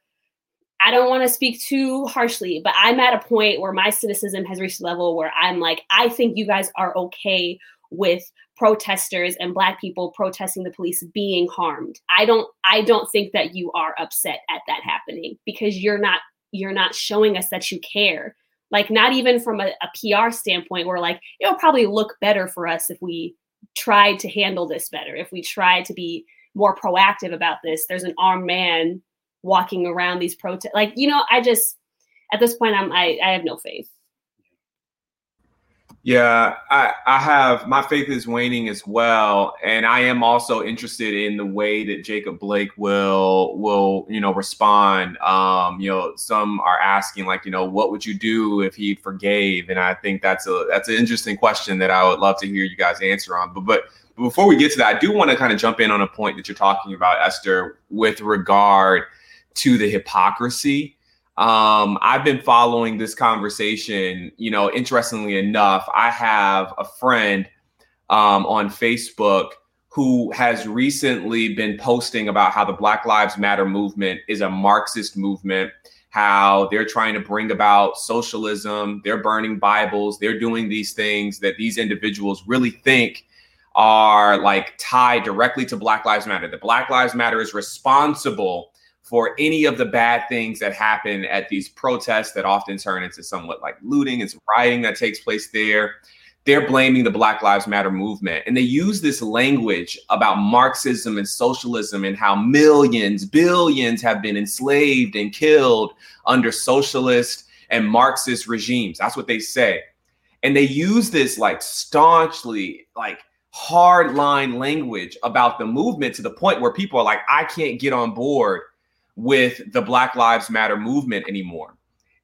I don't want to speak too harshly, but I'm at a point where my cynicism has reached a level where I'm like, I think you guys are okay with protesters and black people protesting the police being harmed. I don't I don't think that you are upset at that happening because you're not you're not showing us that you care. Like not even from a, a PR standpoint, where like it'll probably look better for us if we tried to handle this better, if we tried to be more proactive about this. There's an armed man walking around these protests. Like, you know, I just at this point I'm I, I have no faith. Yeah, I, I have my faith is waning as well, and I am also interested in the way that Jacob Blake will will you know respond. Um, you know, some are asking like, you know, what would you do if he forgave? And I think that's a that's an interesting question that I would love to hear you guys answer on. But but before we get to that, I do want to kind of jump in on a point that you're talking about, Esther, with regard to the hypocrisy. Um, I've been following this conversation. You know, interestingly enough, I have a friend um, on Facebook who has recently been posting about how the Black Lives Matter movement is a Marxist movement, how they're trying to bring about socialism, they're burning Bibles, they're doing these things that these individuals really think are like tied directly to Black Lives Matter. The Black Lives Matter is responsible for any of the bad things that happen at these protests that often turn into somewhat like looting and some rioting that takes place there. They're blaming the Black Lives Matter movement. And they use this language about Marxism and socialism and how millions, billions have been enslaved and killed under socialist and Marxist regimes. That's what they say. And they use this like staunchly, like hard line language about the movement to the point where people are like, I can't get on board with the Black Lives Matter movement anymore.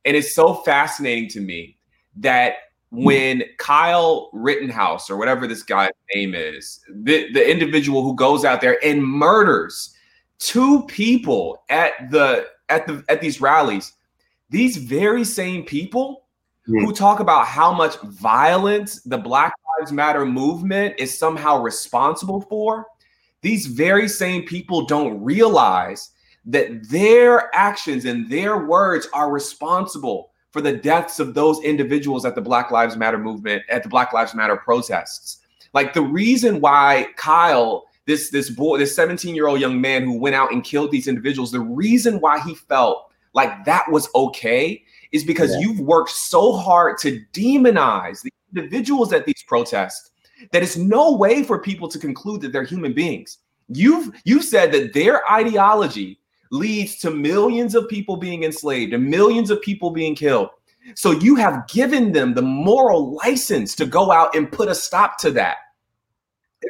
And it's so fascinating to me that when Kyle Rittenhouse or whatever this guy's name is, the, the individual who goes out there and murders two people at the at the at these rallies, these very same people mm. who talk about how much violence the Black Lives Matter movement is somehow responsible for, these very same people don't realize that their actions and their words are responsible for the deaths of those individuals at the Black Lives Matter movement, at the Black Lives Matter protests. Like the reason why Kyle, this this boy, this 17-year-old young man who went out and killed these individuals, the reason why he felt like that was okay is because yeah. you've worked so hard to demonize the individuals at these protests that it's no way for people to conclude that they're human beings. You've you've said that their ideology leads to millions of people being enslaved and millions of people being killed. So you have given them the moral license to go out and put a stop to that.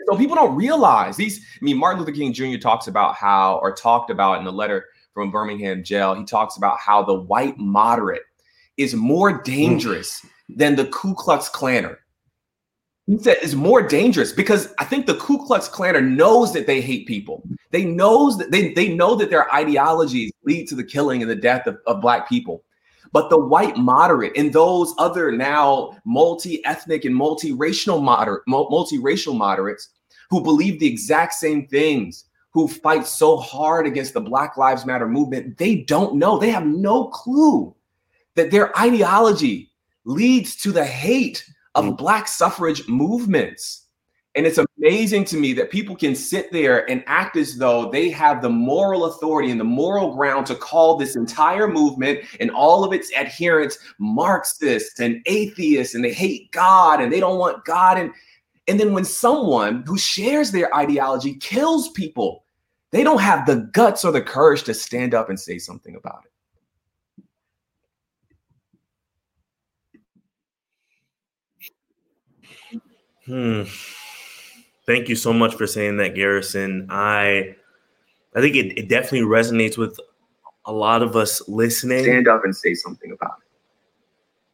So people don't realize these. I mean, Martin Luther King Jr. talks about how, or talked about in the letter from Birmingham jail, he talks about how the white moderate is more dangerous mm. than the Ku Klux Klanner. He said is more dangerous because I think the Ku Klux Klanner knows that they hate people. They knows that they, they know that their ideologies lead to the killing and the death of, of black people. But the white moderate and those other now multi-ethnic and multi-racial moderate, multi-racial moderates who believe the exact same things, who fight so hard against the Black Lives Matter movement, they don't know. They have no clue that their ideology leads to the hate of mm. black suffrage movements. And it's amazing to me that people can sit there and act as though they have the moral authority and the moral ground to call this entire movement and all of its adherents Marxists and atheists and they hate God and they don't want God. And, and then when someone who shares their ideology kills people, they don't have the guts or the courage to stand up and say something about it. Hmm. Thank you so much for saying that, Garrison. I I think it, it definitely resonates with a lot of us listening. Stand up and say something about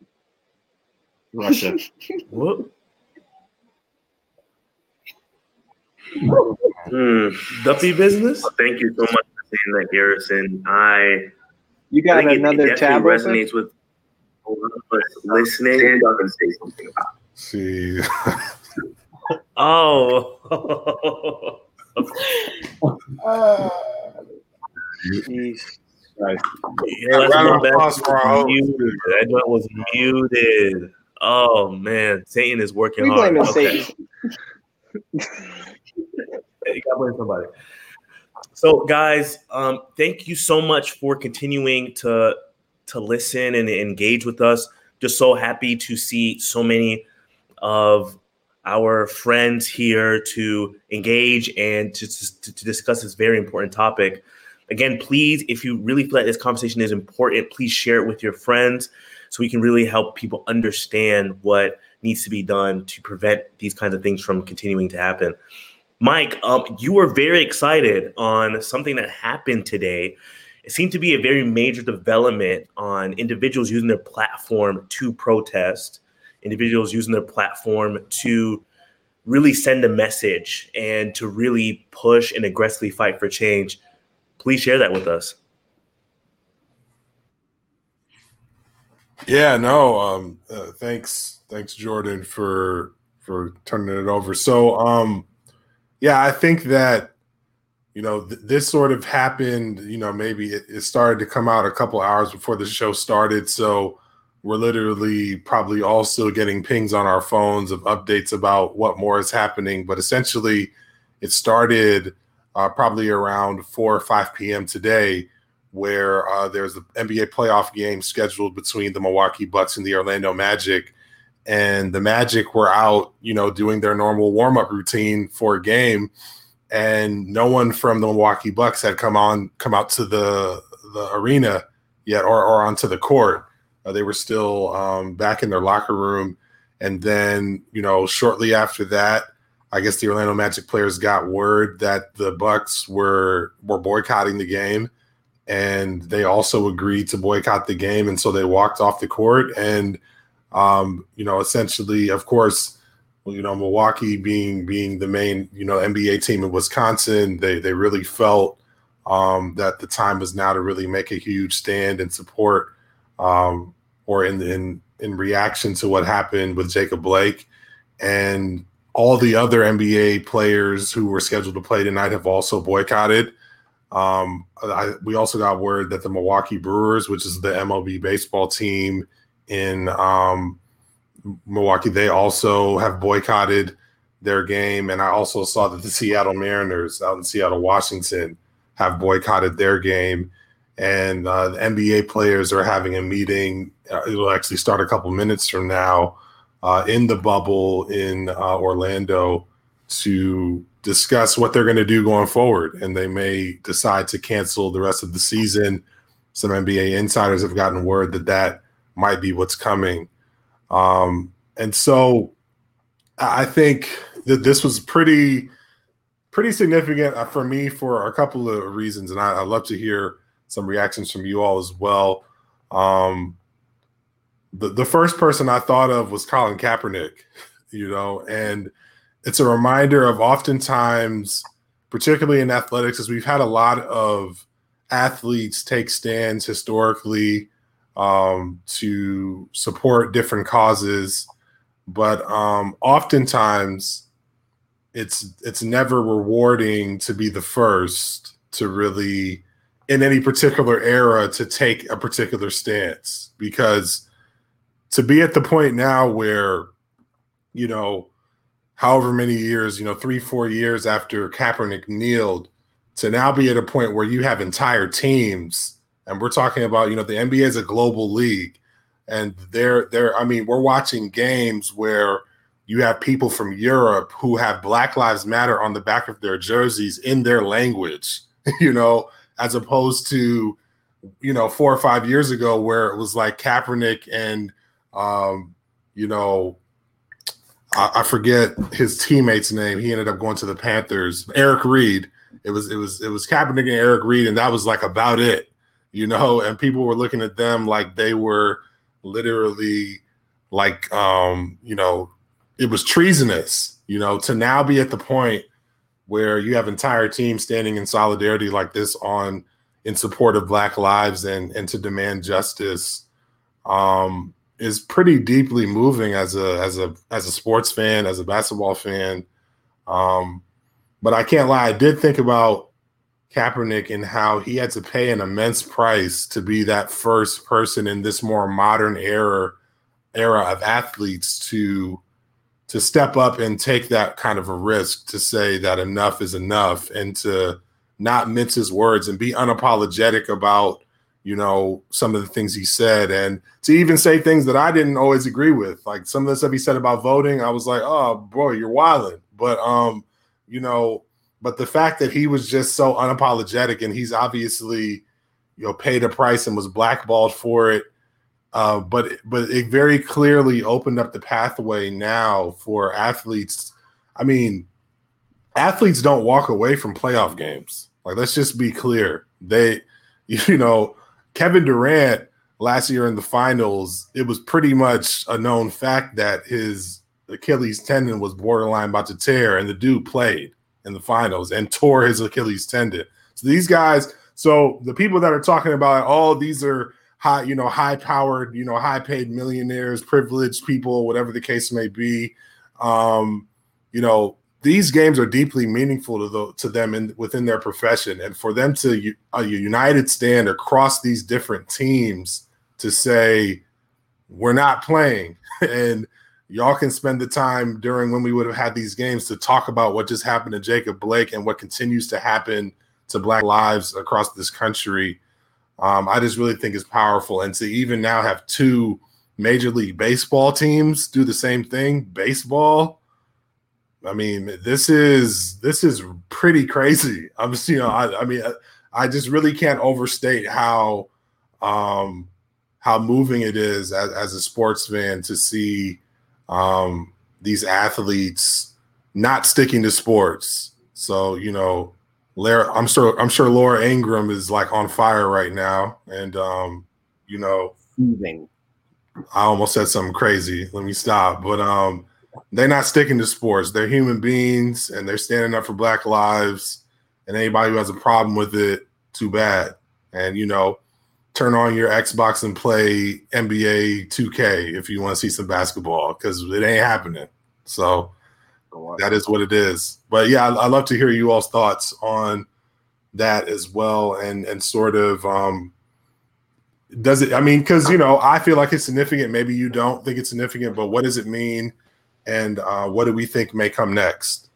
it. Russia. [LAUGHS] What? Hmm. Duffy business. Thank you so much for saying that, Garrison. I You I got think another it tab definitely open? resonates with a lot of us listening. Stand up and say something about it. See, [LAUGHS] Oh. Yeah, applause for our muted. That was muted. Oh man, Satan is working We hard. Okay. Satan. You gotta blame somebody. So, guys, um, thank you so much for continuing to to listen and engage with us. Just so happy to see so many of our friends here to engage and to, to, to discuss this very important topic. Again, please, if you really feel like this conversation is important, please share it with your friends so we can really help people understand what needs to be done to prevent these kinds of things from continuing to happen. Mike, um, you were very excited on something that happened today. It seemed to be a very major development on individuals using their platform to protest, individuals using their platform to really send a message and to really push and aggressively fight for change. Please share that with us. Yeah, no. Um, uh, thanks, thanks, Jordan, for for turning it over. So, um, yeah, I think that you know th- this sort of happened. You know, maybe it, it started to come out a couple hours before the show started. So we're literally probably still getting pings on our phones of updates about what more is happening. But essentially, it started uh, probably around four or five p.m. today where uh, there's an NBA playoff game scheduled between the Milwaukee Bucks and the Orlando Magic. And the Magic were out, you know, doing their normal warm up routine for a game. And no one from the Milwaukee Bucks had come on, come out to the the arena yet, or or onto the court. Uh, they were still um, back in their locker room. And then, you know, shortly after that, I guess the Orlando Magic players got word that the Bucks were were boycotting the game. And they also agreed to boycott the game. And so they walked off the court. And um, you know essentially of course you know milwaukee being being the main you know nba team in wisconsin they they really felt um, that the time was now to really make a huge stand and support um, or in in in reaction to what happened with jacob blake and all the other nba players who were scheduled to play tonight have also boycotted um, I, we also got word that the Milwaukee Brewers, which is the MLB baseball team in um, Milwaukee, they also have boycotted their game. And I also saw that the Seattle Mariners out in Seattle, Washington, have boycotted their game. And uh, the NBA players are having a meeting. Uh, it'll actually start a couple minutes from now uh, in the bubble in uh, Orlando to discuss what they're going to do going forward. And they may decide to cancel the rest of the season. Some NBA insiders have gotten word that that might be what's coming. Um, and so I think that this was pretty, pretty significant uh, for me for a couple of reasons. And I, I'd love to hear some reactions from you all as well. Um, the, the first person I thought of was Colin Kaepernick, [LAUGHS] you know, and it's a reminder of oftentimes, particularly in athletics, as we've had a lot of athletes take stands historically um, to support different causes, but um, oftentimes it's it's never rewarding to be the first to really in any particular era to take a particular stance because to be at the point now where you know however many years, you know, three, four years after Kaepernick kneeled, to now be at a point where you have entire teams, and we're talking about, you know, the NBA is a global league, and they're they're, I mean, we're watching games where you have people from Europe who have Black Lives Matter on the back of their jerseys in their language, [LAUGHS] you know, as opposed to, you know, four or five years ago where it was like Kaepernick and, um, you know, I, I forget his teammate's name. He ended up going to the Panthers. Eric Reid. It was it was it was Kaepernick and Eric Reid, and that was like about it, you know. And people were looking at them like they were literally like um, you know, it was treasonous, you know, to now be at the point where you have entire teams standing in solidarity like this on in support of black lives and and to demand justice um is pretty deeply moving as a as a as a sports fan as a basketball fan. Um but i can't lie i did think about Kaepernick and how he had to pay an immense price to be that first person in this more modern era era of athletes to to step up and take that kind of a risk to say that enough is enough and to not mince his words and be unapologetic about you know some of the things he said and to even say things that I didn't always agree with. Like some of the stuff he said about voting I was like oh boy you're wilding but um you know but the fact that he was just so unapologetic and he's obviously you know paid a price and was blackballed for it uh, but but it very clearly opened up the pathway now for athletes. I mean, athletes don't walk away from playoff games. Like, let's just be clear. They, [LAUGHS] you know, Kevin Durant last year in the finals, it was pretty much a known fact that his Achilles tendon was borderline about to tear, and the dude played in the finals and tore his Achilles tendon. So these guys, so the people that are talking about, oh, these are high, you know, high powered, you know, high paid millionaires, privileged people, whatever the case may be. Um, you know, these games are deeply meaningful to the, to them in within their profession, and for them to a united stand across these different teams to say we're not playing, [LAUGHS] and y'all can spend the time during when we would have had these games to talk about what just happened to Jacob Blake and what continues to happen to Black lives across this country um, I just really think is powerful. And to even now have two Major League Baseball teams do the same thing, baseball. I mean, this is this is pretty crazy. [LAUGHS] I'm just, you know, I, I mean, I, I, just really can't overstate how um, how moving it is as, as a sports fan to see um, these athletes not sticking to sports. So, you know, Lara, I'm sure I'm sure Laura Ingraham is like on fire right now, and um, you know. I almost said something crazy. Let me stop. But um, they're not sticking to sports. They're human beings, and they're standing up for Black lives. And anybody who has a problem with it, too bad. And you know, turn on your Xbox and play NBA 2K if you want to see some basketball because it ain't happening. So that is what it is. But yeah, I, I love to hear you all's thoughts on that as well, and and sort of um, does it? I mean, because you know, I feel like it's significant. Maybe you don't think it's significant, but what does it mean? And uh, what do we think may come next?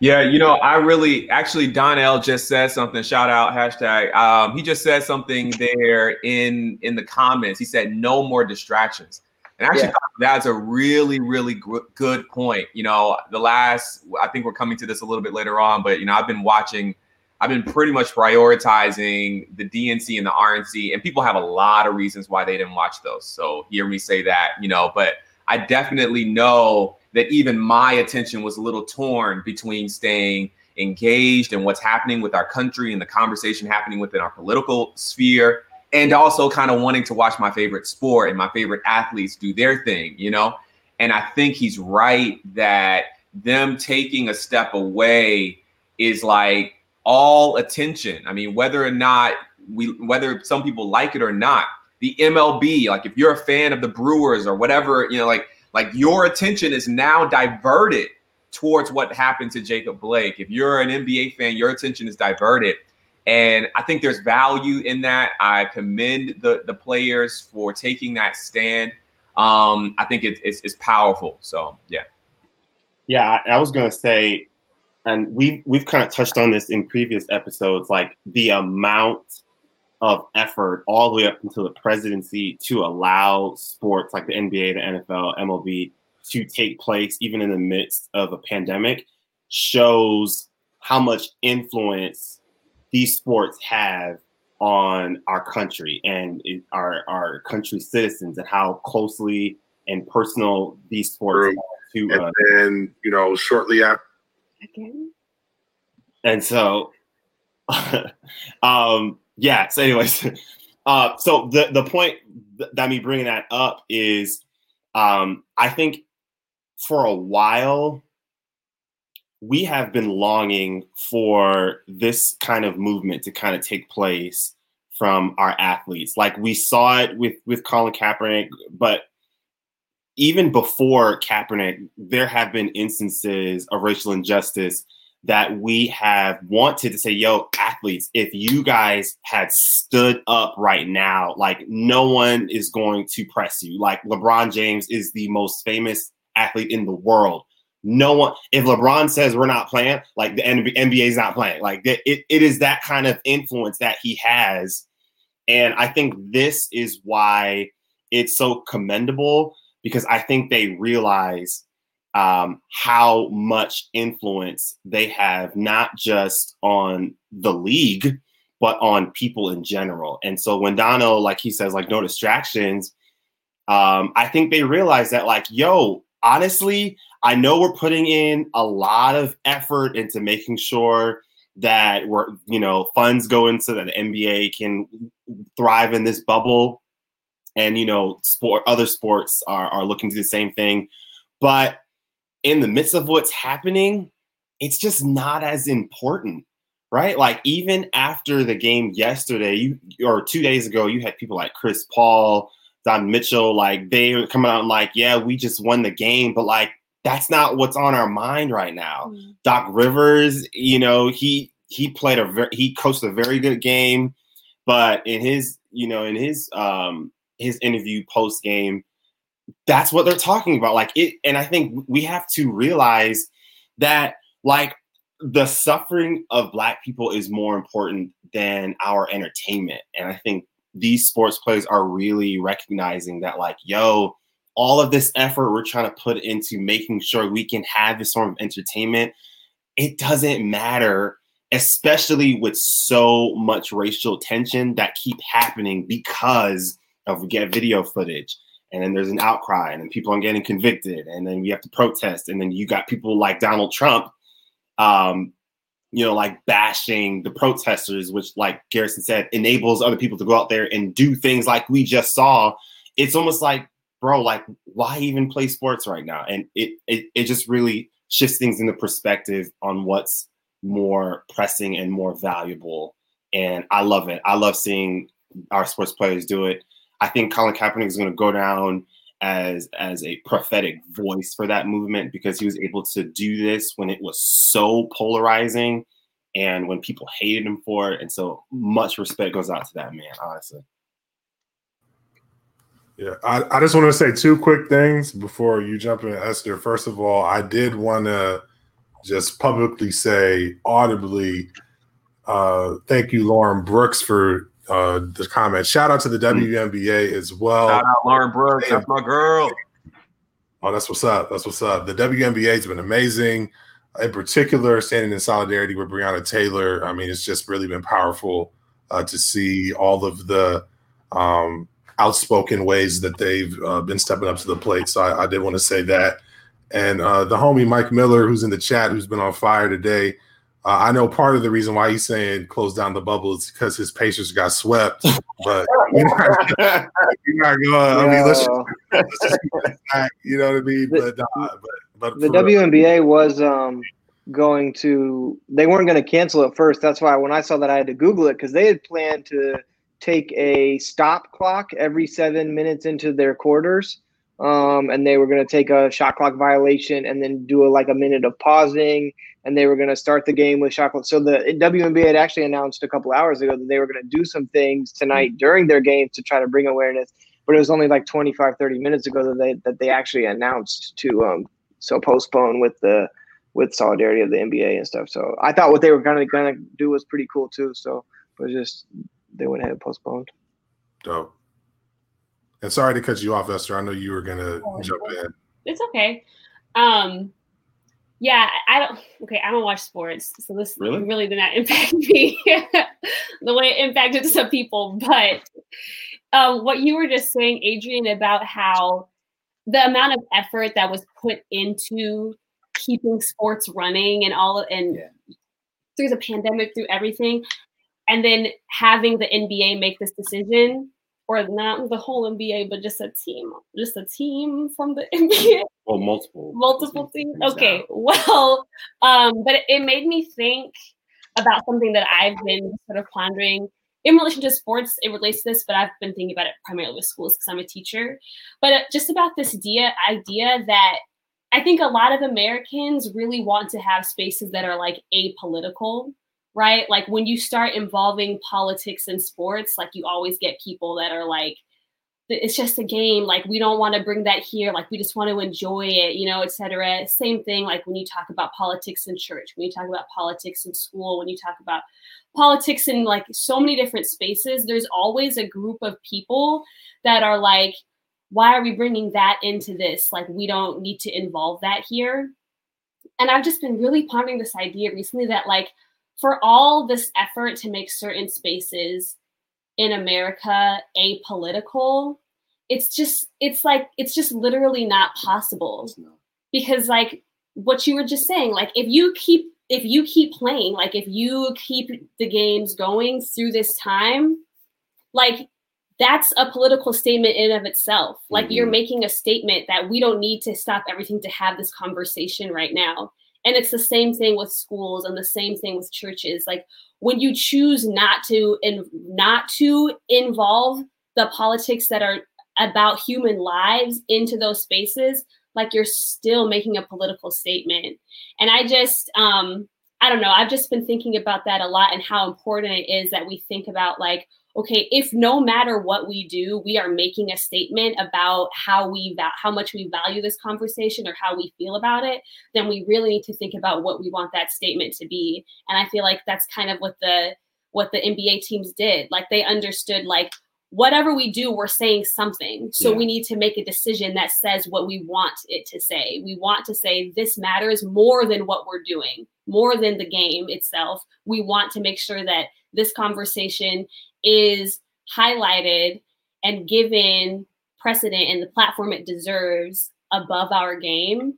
Yeah, you know, I really actually Donnell just said something. Shout out hashtag. Um, he just said something there in in the comments. He said no more distractions. And actually, yeah. that's a really, really good point. You know, the last, I think we're coming to this a little bit later on, but, you know, I've been watching, I've been pretty much prioritizing the DNC and the RNC, and people have a lot of reasons why they didn't watch those. So hear me say that, you know, but I definitely know that even my attention was a little torn between staying engaged and what's happening with our country and the conversation happening within our political sphere and also kind of wanting to watch my favorite sport and my favorite athletes do their thing, you know? And I think he's right that them taking a step away is like all attention. I mean, whether or not we, whether some people like it or not, the MLB, like if you're a fan of the Brewers or whatever, you know, like, like your attention is now diverted towards what happened to Jacob Blake. If you're an NBA fan, your attention is diverted. And I think there's value in that. I commend the the players for taking that stand. Um, I think it, it's, it's powerful. So yeah. Yeah, I, I was gonna say, and we we've kind of touched on this in previous episodes, like the amount of effort all the way up until the presidency to allow sports like the NBA, the NFL, MLB to take place even in the midst of a pandemic shows how much influence these sports have on our country and our our country's citizens and how closely and personal these sports to and uh, then you know shortly after Again? and so [LAUGHS] um yeah so anyways [LAUGHS] uh so the the point that me bringing that up is um i think for a while we have been longing for this kind of movement to kind of take place from our athletes. Like we saw it with with Colin Kaepernick, but even before Kaepernick, there have been instances of racial injustice that we have wanted to say, yo, athletes, if you guys had stood up right now, like no one is going to press you. Like LeBron James is the most famous athlete in the world no one if lebron says we're not playing like the nba is not playing. Like it, it is that kind of influence that he has. And i think this is why it's so commendable because i think they realize um, how much influence they have not just on the league but on people in general. And so when dono like he says like no distractions um, i think they realize that like yo honestly I know we're putting in a lot of effort into making sure that we're, you know, funds go in so that the NBA can thrive in this bubble. And, you know, sport other sports are, are looking to do the same thing. But in the midst of what's happening, it's just not as important, right? Like even after the game yesterday, you or two days ago, you had people like Chris Paul, Don Mitchell, like they were coming out and like, yeah, we just won the game, but like that's not what's on our mind right now. Mm-hmm. Doc Rivers, you know, he he played a very he coached a very good game, but in his you know in his um his interview post game, that's what they're talking about. Like it, and I think we have to realize that like the suffering of black people is more important than our entertainment, and I think these sports players are really recognizing that like yo all of this effort we're trying to put into making sure we can have this form of entertainment, it doesn't matter, especially with so much racial tension that keep happening because of get video footage and then there's an outcry and then people are getting convicted and then we have to protest and then you got people like Donald Trump um, you know, like bashing the protesters, which, like Garrison said, enables other people to go out there and do things like we just saw. It's almost like bro, like why even play sports right now? And it it, it just really shifts things into perspective on what's more pressing and more valuable. And I love it. I love seeing our sports players do it. I think Colin Kaepernick is going to go down as as a prophetic voice for that movement because he was able to do this when it was so polarizing and when people hated him for it. And so much respect goes out to that man, honestly. Yeah, I, I just want to say two quick things before you jump in, Esther. First of all, I did want to just publicly say audibly, uh, thank you, Lauren Brooks, for uh, the comment. Shout out to the mm. WNBA as well. Shout out Lauren Brooks, that's my girl. Oh, that's what's up. That's what's up. The WNBA has been amazing. In particular, standing in solidarity with Breonna Taylor. I mean, it's just really been powerful uh, to see all of the um, outspoken ways that they've uh, been stepping up to the plate. So I, I did want to say that. And uh, the homie Mike Miller, who's in the chat, who's been on fire today, uh, I know part of the reason why he's saying close down the bubble is because his Pacers got swept. [LAUGHS] But [LAUGHS] you're not, you're not going. I mean, let's just, let's just back, you know what I mean. But, uh, but, but the WNBA was um, going to. They weren't going to cancel it first. That's why when I saw that, I had to Google it because they had planned to take a stop clock every seven minutes into their quarters. Um, and they were going to take a shot clock violation and then do a, like a minute of pausing. And they were going to start the game with shot clock. So the WNBA had actually announced a couple hours ago that they were going to do some things tonight during their games to try to bring awareness. But it was only like 25, 30 minutes ago that they that they actually announced to um, so postpone with the with solidarity of the NBA and stuff. So I thought what they were kind of going to do was pretty cool too. So it was just they went ahead and postponed. Dope. And sorry to cut you off, Esther. I know you were gonna Oh, jump in. It's okay. Um, yeah, I don't. Okay, I don't watch sports, so this Really? really did not [LAUGHS] impact me [LAUGHS] the way it impacted some people. But um, what you were just saying, Adrian, about how the amount of effort that was put into keeping sports running and all and Yeah. through the pandemic, through everything, and then having the NBA make this decision, or not the whole NBA, but just a team, just a team from the [LAUGHS] NBA Well, multiple. multiple teams. Things Okay, well, um, but it, it made me think about something that I've been sort of pondering in relation to sports. It relates to this, but I've been thinking about it primarily with schools because I'm a teacher. But uh, just about this idea, idea that I think a lot of Americans really want to have spaces that are like apolitical. Right? Like when you start involving politics in sports, like you always get people that are like, it's just a game. Like we don't want to bring that here. Like we just want to enjoy it you know etc same thing like when you talk about politics in church when you talk about politics in school when you talk about politics in like so many different spaces there's always a group of people that are like why are we bringing that into this? Like we don't need to involve that here. And i've just been really pondering this idea recently that like for all this effort to make certain spaces in America apolitical, it's just it's like it's just literally not possible. Because like what you were just saying like if you keep if you keep playing like if you keep the games going through this time like that's a political statement in of itself. Like you're Mhm. making a statement that we don't need to stop everything to have this conversation right now and it's the same thing with schools and the same thing with churches. Like when you choose not to and not to involve the politics that are about human lives into those spaces like you're still making a political statement. And i just um i don't know i've just been thinking about that a lot and how important it is that we think about like okay if no matter what we do we are making a statement about how we va- how much we value this conversation or how we feel about it then we really need to think about what we want that statement to be. And i feel like that's kind of what the what the nba teams did. Like they understood like whatever we do we're saying something. So Yeah. we need to make a decision that says what we want it to say. We want to say this matters more than what we're doing more than the game itself. We want to make sure that this conversation is highlighted and given precedent and the platform it deserves above our game.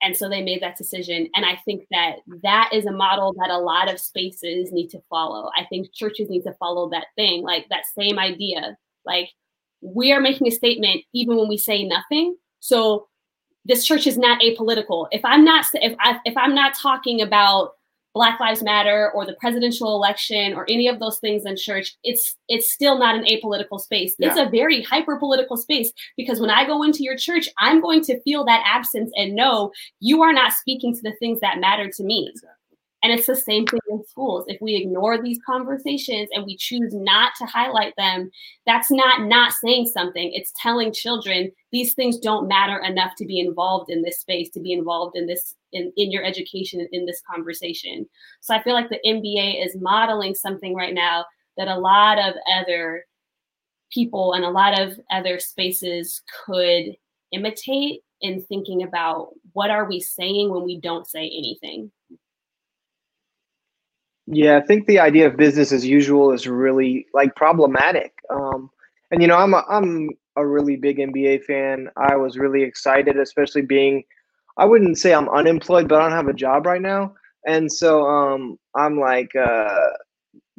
And so they made that decision. And i think that that is a model that a lot of spaces need to follow. I think churches need to follow that thing like that same idea. Like we are making a statement even when we say nothing. So this church is not apolitical. If i'm not if I, if i'm not talking about black lives matter or the presidential election or any of those things in church it's it's still not an apolitical space. It's a very hyper political space because when i go into your church i'm going to feel that absence and know you are not speaking to the things that matter to me and it's the same thing in schools. If we ignore these conversations and we choose not to highlight them that's not not saying something. It's telling children these things don't matter enough to be involved in this space to be involved in this in, in your education in this conversation. So i feel like the nba is modeling something right now that a lot of other people and a lot of other spaces could imitate in thinking about what are we saying when we don't say anything Yeah, I think the idea of business as usual is really like problematic. Um, and you know, I'm a, I'm a really big NBA fan. I was really excited, especially being, I wouldn't say I'm unemployed, but I don't have a job right now, and so um, I'm like uh,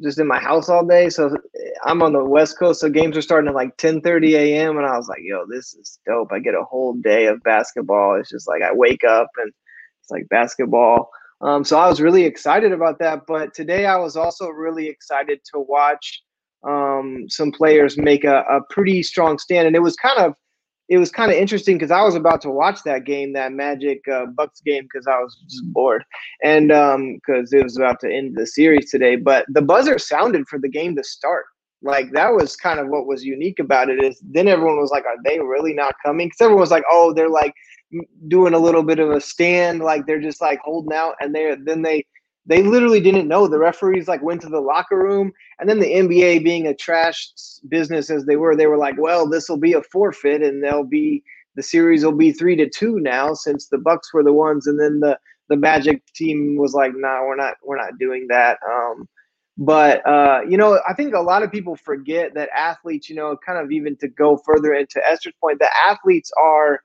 just in my house all day. So I'm on the West Coast, so games are starting at like 10:30 a.m. And I was like, yo, this is dope. I get a whole day of basketball. It's just like I wake up and it's like basketball. Um, so I was really excited about that. But today I was also really excited to watch um, some players make a, a pretty strong stand, and it was kind of it was kind of interesting because I was about to watch that game, that Magic uh, Bucks game, because I was just bored, and because it was about to end the series today. But the buzzer sounded for the game to start. Like that was kind of what was unique about it. Is then everyone was like, "Are they really not coming?" Because everyone was like, "Oh, they're like." Doing a little bit of a stand, like they're just like holding out, and they then they they literally didn't know. The referees like went to the locker room, and then the NBA, being a trash business as they were, they were like, "Well, this will be a forfeit, and they'll be the series will be three to two now since the Bucks were the ones." And then the the Magic team was like, "No, nah, we're not, we're not doing that." Um, but uh, you know, I think a lot of people forget that athletes, you know, kind of even to go further into Esther's point, that athletes are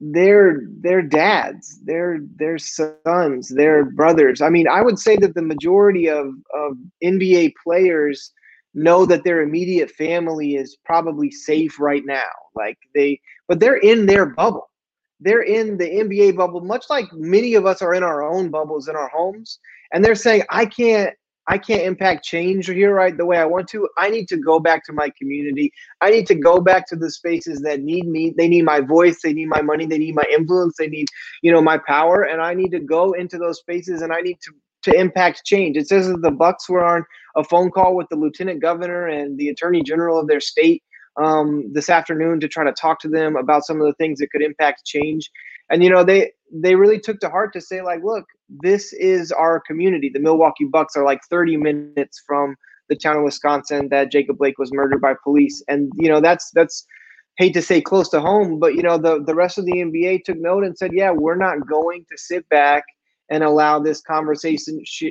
their their dads, their their sons, their brothers. I mean, I would say that the majority of of NBA players know that their immediate family is probably safe right now. Like they, but they're in their bubble. They're in the NBA bubble, much like many of us are in our own bubbles in our homes. And they're saying, I can't I can't impact change here right the way I want to. I need to go back to my community. I need to go back to the spaces that need me. They need my voice. They need my money. They need my influence. They need, you know, my power. And I need to go into those spaces and I need to to impact change. It says that the Bucks were on a phone call with the lieutenant governor and the attorney general of their state um, this afternoon to try to talk to them about some of the things that could impact change. And you know, they they really took to heart to say like, look, this is our community. The Milwaukee Bucks are like 30 minutes from the town of Wisconsin that Jacob Blake was murdered by police, and you know that's that's hate to say close to home, but you know the the rest of the NBA took note and said, yeah, we're not going to sit back and allow this conversation sh-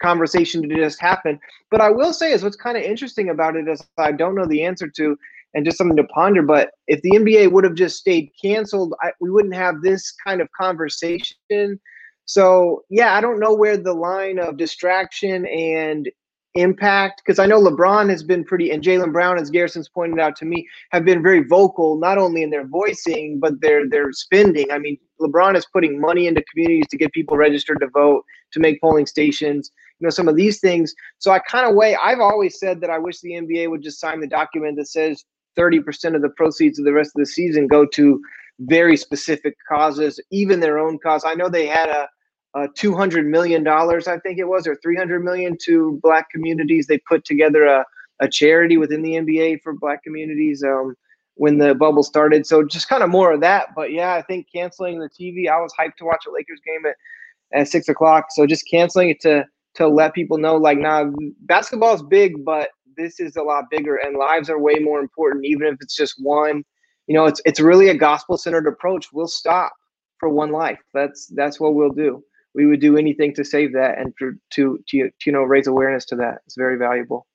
conversation to just happen. But I will say is what's kind of interesting about it is I don't know the answer to and just something to ponder. But if the NBA would have just stayed canceled, I, we wouldn't have this kind of conversation. So yeah, I don't know where the line of distraction and impact because I know LeBron has been pretty and Jaylen Brown, as Garrison's pointed out to me, have been very vocal not only in their voicing but their their spending. I mean, LeBron is putting money into communities to get people registered to vote, to make polling stations, you know, some of these things. So I kind of weigh. I've always said that I wish the NBA would just sign the document that says 30% of the proceeds of the rest of the season go to very specific causes, even their own cause. I know they had a, a 200 million dollars, I think it was, or 300 million to black communities. They put together a, a charity within the NBA for black communities um, when the bubble started. So just kind of more of that. But yeah, I think canceling the TV. I was hyped to watch a Lakers game at, at six o'clock. So just canceling it to to let people know, like, nah, basketball is big, but this is a lot bigger and lives are way more important even if it's just one. You know it's it's really a gospel centered approach. We'll stop for one life. That's that's what we'll do. We would do anything to save that and to to, to you know raise awareness to that. It's very valuable.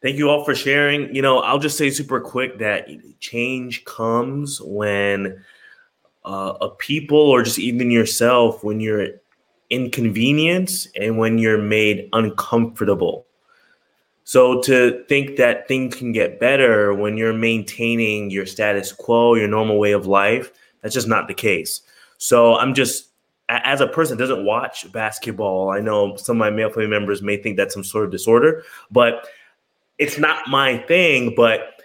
Thank you all for sharing. You know, I'll just say super quick that change comes when uh, a people or just even yourself, when you're inconvenience and when you're made uncomfortable. So to think that things can get better when you're maintaining your status quo, your normal way of life, that's just not the case. So I'm just as a person doesn't watch basketball, I know some of my male family members may think that's some sort of disorder, but it's not my thing. But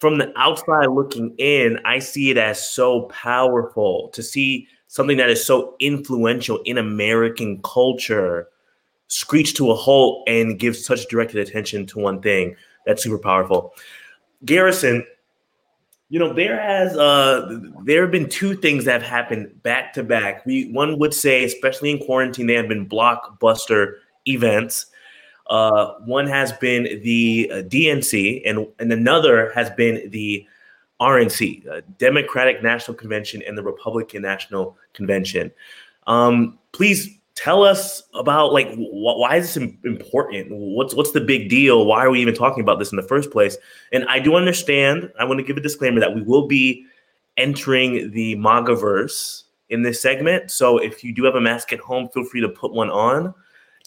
from the outside looking in, I see it as so powerful to see something that is so influential in American culture screech to a halt and give such directed attention to one thing. That's super powerful. Garrison, you know, there has uh there have been two things that have happened back to back. We one would say, especially in quarantine, they have been blockbuster events. Uh, one has been the uh, DNC, and and another has been the RNC, Democratic National Convention, and the Republican National Convention. Um, please tell us about like wh- why is this important? What's what's the big deal? Why are we even talking about this in the first place? And I do understand. I want to give a disclaimer that we will be entering the MAGAverse in this segment. So if you do have a mask at home, feel free to put one on.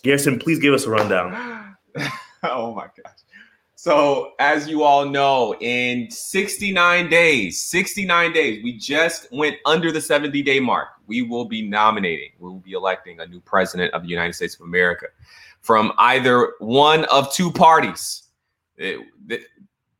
Garrison, please give us a rundown. [GASPS] oh my gosh. So, as you all know, in 69 days, 69 days, we just went under the 70 day mark. We will be nominating, we will be electing a new president of the United States of America from either one of two parties. It, it,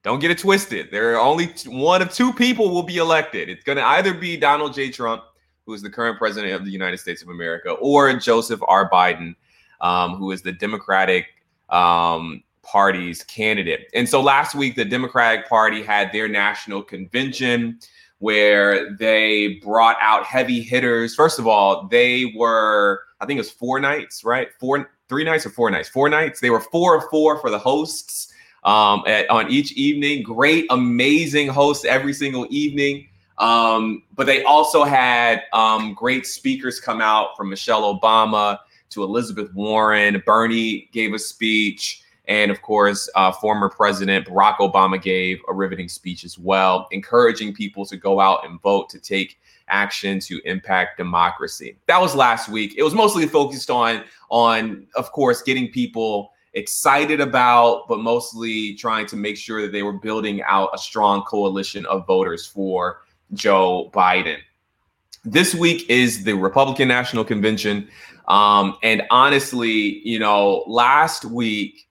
don't get it twisted. There are only one of two people will be elected. It's going to either be Donald J. Trump, who is the current president of the United States of America, or Joseph R. Biden, um, who is the Democratic um, Party's candidate. And so last week, the Democratic Party had their national convention where they brought out heavy hitters. First of all, they were, I think it was four nights, right? Four, three nights or four nights? Four nights. They were four of four for the hosts um, at, on each evening. Great, amazing hosts every single evening. Um, but they also had um, great speakers come out from Michelle Obama to Elizabeth Warren. Bernie gave a speech. And of course, uh, former President Barack Obama gave a riveting speech as well, encouraging people to go out and vote to take action to impact democracy. That was last week. It was mostly focused on, on of course, getting people excited about, but mostly trying to make sure that they were building out a strong coalition of voters for Joe Biden. This week is the Republican National Convention. Um, and honestly, you know, last week,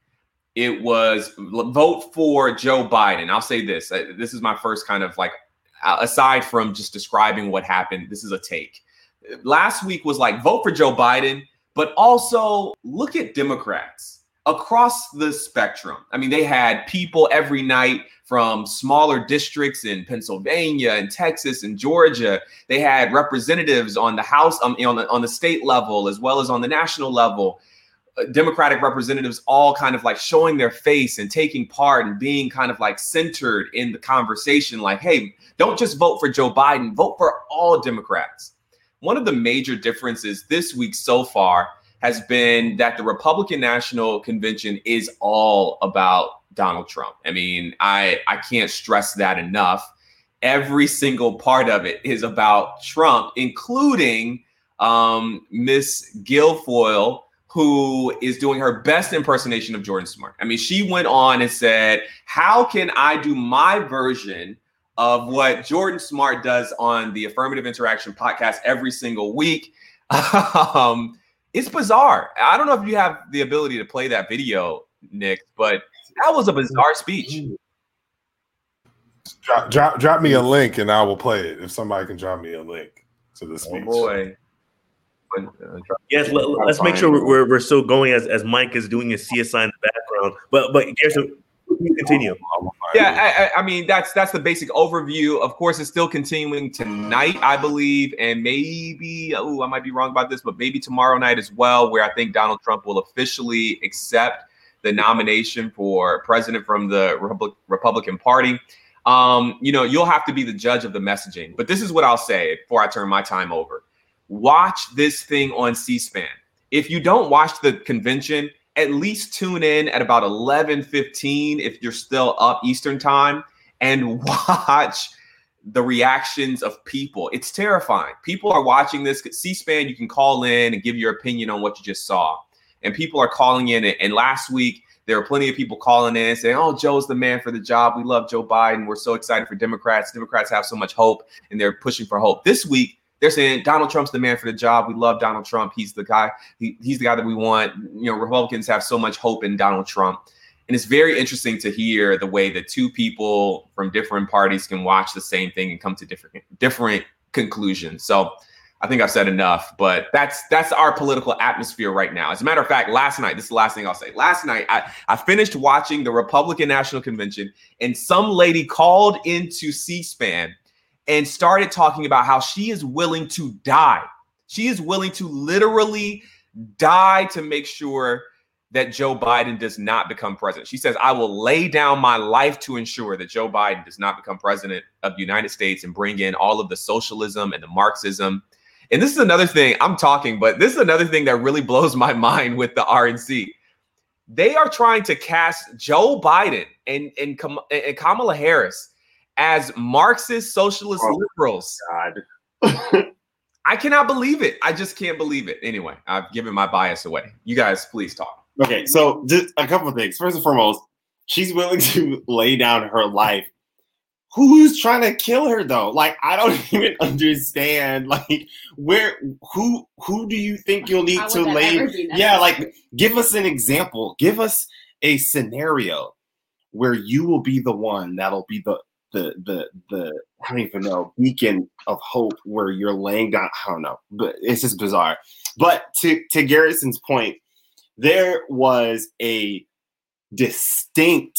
it was vote for Joe Biden. I'll say this. Uh, this is my first kind of like, aside from just describing what happened, this is a take. Last week was like vote for Joe Biden, but also look at Democrats across the spectrum. I mean, they had people every night from smaller districts in Pennsylvania and Texas and Georgia. They had representatives on the House, um, on the on the state level as well as on the national level. Democratic representatives all kind of like showing their face and taking part and being kind of like centered in the conversation. Like, hey, don't just vote for Joe Biden, vote for all Democrats. One of the major differences this week so far has been that the Republican National Convention is all about Donald Trump. I mean, I I can't stress that enough. Every single part of it is about Trump, including um, Miss Guilfoyle who is doing her best impersonation of Jordan Smart. I mean, she went on and said, How can I do my version of what Jordan Smart does on the Affirmative Interaction podcast every single week? [LAUGHS] um, it's bizarre. I don't know if you have the ability to play that video, Nick, but that was a bizarre speech. Drop, drop, drop me a link and I will play it if somebody can drop me a link to the oh, speech. Oh boy. Uh, yes, let, us make sure we're, we're still going as, as Mike is doing his CSI in the background. But but Garrison, continue. Yeah, I, I, mean that's that's the basic overview. Of course, it's still continuing tonight, I believe, and maybe oh, I might be wrong about this, but maybe tomorrow night as well, where I think Donald Trump will officially accept the nomination for president from the Republic, Republican Party. Um, you know, you'll have to be the judge of the messaging. But this is what I'll say before I turn my time over watch this thing on C-SPAN. If you don't watch the convention, at least tune in at about 11:15 if you're still up Eastern time and [LAUGHS] watch the reactions of people. It's terrifying. People are watching this C-SPAN, you can call in and give your opinion on what you just saw. And people are calling in and last week there were plenty of people calling in saying, "Oh, Joe's the man for the job. We love Joe Biden. We're so excited for Democrats. Democrats have so much hope and they're pushing for hope." This week they're saying Donald Trump's the man for the job. We love Donald Trump. He's the guy. He, he's the guy that we want. You know, Republicans have so much hope in Donald Trump. And it's very interesting to hear the way that two people from different parties can watch the same thing and come to different different conclusions. So I think I've said enough, but that's that's our political atmosphere right now. As a matter of fact, last night, this is the last thing I'll say. Last night, I, I finished watching the Republican National Convention, and some lady called into C-SPAN and started talking about how she is willing to die. She is willing to literally die to make sure that Joe Biden does not become president. She says, I will lay down my life to ensure that Joe Biden does not become president of the United States and bring in all of the socialism and the Marxism. And this is another thing I'm talking, but this is another thing that really blows my [LAUGHS] mind with the RNC. They are trying to cast Joe Biden and, and, and Kamala Harris as Marxist socialist oh, liberals. God. I cannot believe it. I just can't believe it. Anyway, I've given my bias away. You guys, please talk. Okay, so just a couple of things. First and foremost, she's willing to [LAUGHS] lay down her life. Who's trying to kill her though? Like, I don't [LAUGHS] even understand. Like, where who who do you think you'll need to lay? Yeah, like give us an example. Give us a scenario where you will be the one that'll be the the the the I don't even know beacon of hope where you're laying down. I don't know, but it's just bizarre. But to to Garrison's point, there was a distinct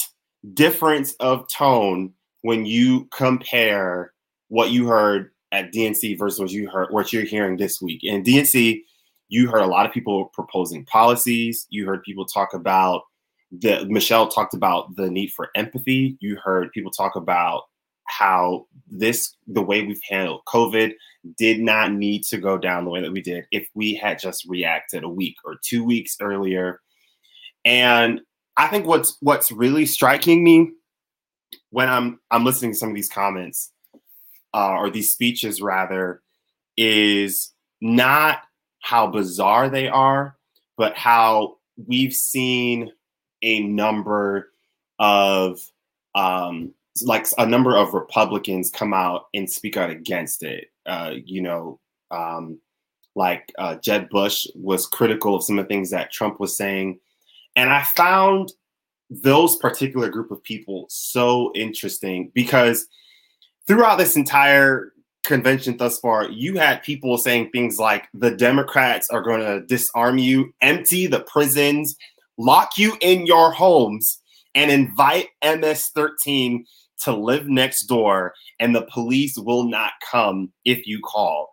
difference of tone when you compare what you heard at DNC versus what you heard what you're hearing this week. In DNC, you heard a lot of people proposing policies. You heard people talk about the Michelle talked about the need for empathy. You heard people talk about how this the way we've handled COVID did not need to go down the way that we did if we had just reacted a week or two weeks earlier. And I think what's what's really striking me when I'm I'm listening to some of these comments uh, or these speeches rather is not how bizarre they are, but how we've seen a number of um, like a number of Republicans come out and speak out against it. Uh, you know, um, like uh, Jeb Bush was critical of some of the things that Trump was saying, and I found those particular group of people so interesting because throughout this entire convention thus far, you had people saying things like the Democrats are going to disarm you, empty the prisons, lock you in your homes, and invite MS 13 to live next door, and the police will not come if you call.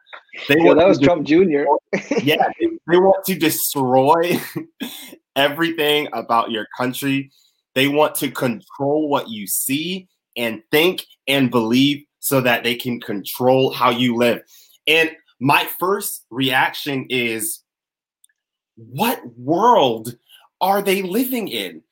They well, that was Trump Jr. [LAUGHS] yeah, [LAUGHS] they, they want to destroy [LAUGHS] everything about your country. They want to control what you see and think and believe so that they can control how you live. And my first reaction is what world are they living in?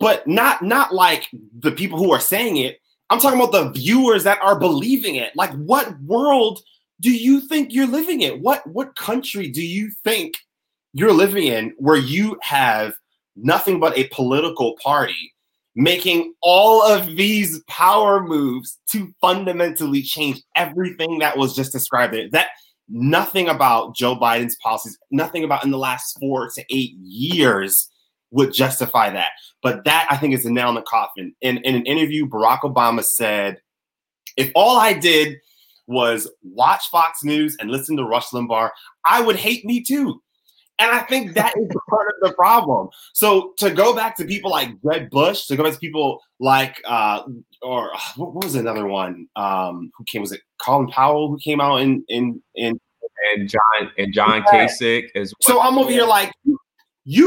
But not not like the people who are saying it. I'm talking about the viewers that are believing it. Like what world do you think you're living in? What what country do you think you're living in where you have nothing but a political party making all of these power moves to fundamentally change everything that was just described there. That nothing about Joe Biden's policies, nothing about in the last four to eight years would justify that. But that I think is the nail in the coffin. In, in an interview, Barack Obama said, if all I did was watch Fox News and listen to Rush Limbaugh, I would hate me too. And I think that is part of the problem. So to go back to people like Jeb Bush, to go back to people like, uh, or what was another one? Um, who came? Was it Colin Powell who came out in in in and John and John yeah. Kasich as well. So I'm over here like, you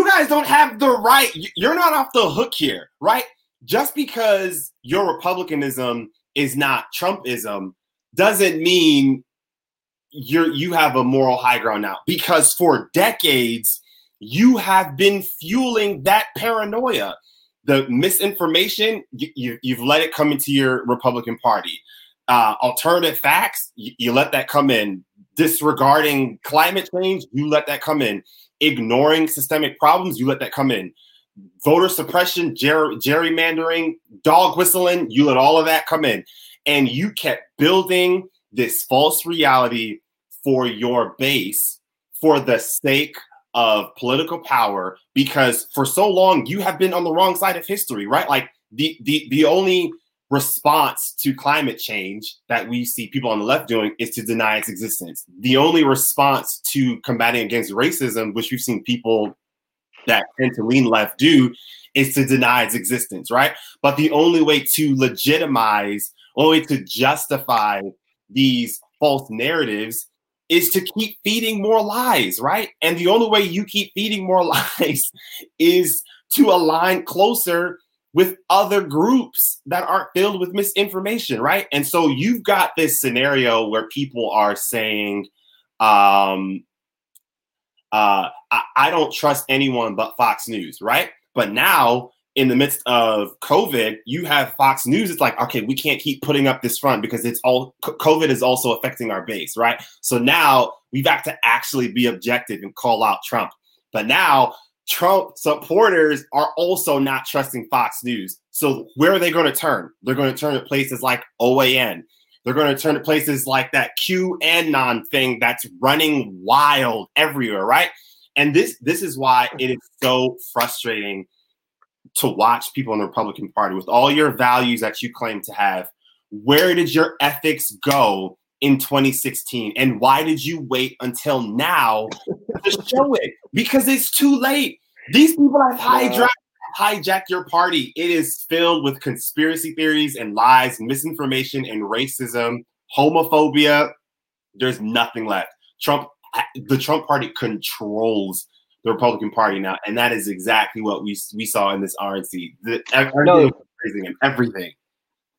guys don't have the right. You're not off the hook here, right? Just because your republicanism is not Trumpism doesn't mean you're you have a moral high ground now because for decades you have been fueling that paranoia the misinformation you, you, have let it come into your republican party uh, alternative facts you, you let that come in disregarding climate change you let that come in ignoring systemic problems you let that come in. Voter suppression ger- gerrymandering dog whistling you let all of that come in. And you kept building this false reality for your base for the sake of political power because for so long you have been on the wrong side of history right? Like the the the only response to climate change that we see people on the left doing is to deny its existence the only response to combating against racism which we've seen people that tend to lean left do is to deny its existence right but the only way to legitimize only to justify these false narratives is to keep feeding more lies, right? And the only way you keep feeding more [LAUGHS] lies is to align closer with other groups that aren't filled with misinformation, right? And so you've got this scenario where people are saying, um, uh, I, I don't trust anyone but Fox News, right? But now in the midst of COVID, you have Fox News. It's like, okay, we can't keep putting up this front because it's all COVID is also affecting our base, right? So now we've got to actually be objective and call out Trump. But now Trump supporters are also not trusting Fox News. So where are they going to turn? They're going to turn to places like OAN. They're going to turn to places like that QAnon thing that's running wild everywhere, right? And this this is why it is so frustrating to watch people in the Republican Party with all your values that you claim to have. Where did your ethics go in 2016? And why did you wait until now to [LAUGHS] show it? Because it's too late. These people have hijacked, hijacked your party. It is filled with conspiracy theories and lies, misinformation, and racism homophobia. There's nothing left. Trump, the Trump party controls the Republican Party now, and that is exactly what we we saw in this RNC. The, no. everything and everything.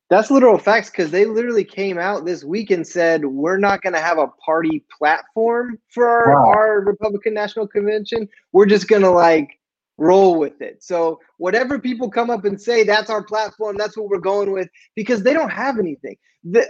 That's literal facts because they literally came out this week and said we're not going to have a party platform for our, wow. our Republican National Convention. We're just going to like roll with it. So whatever people come up and say, that's our platform. That's what we're going with because they don't have anything. The,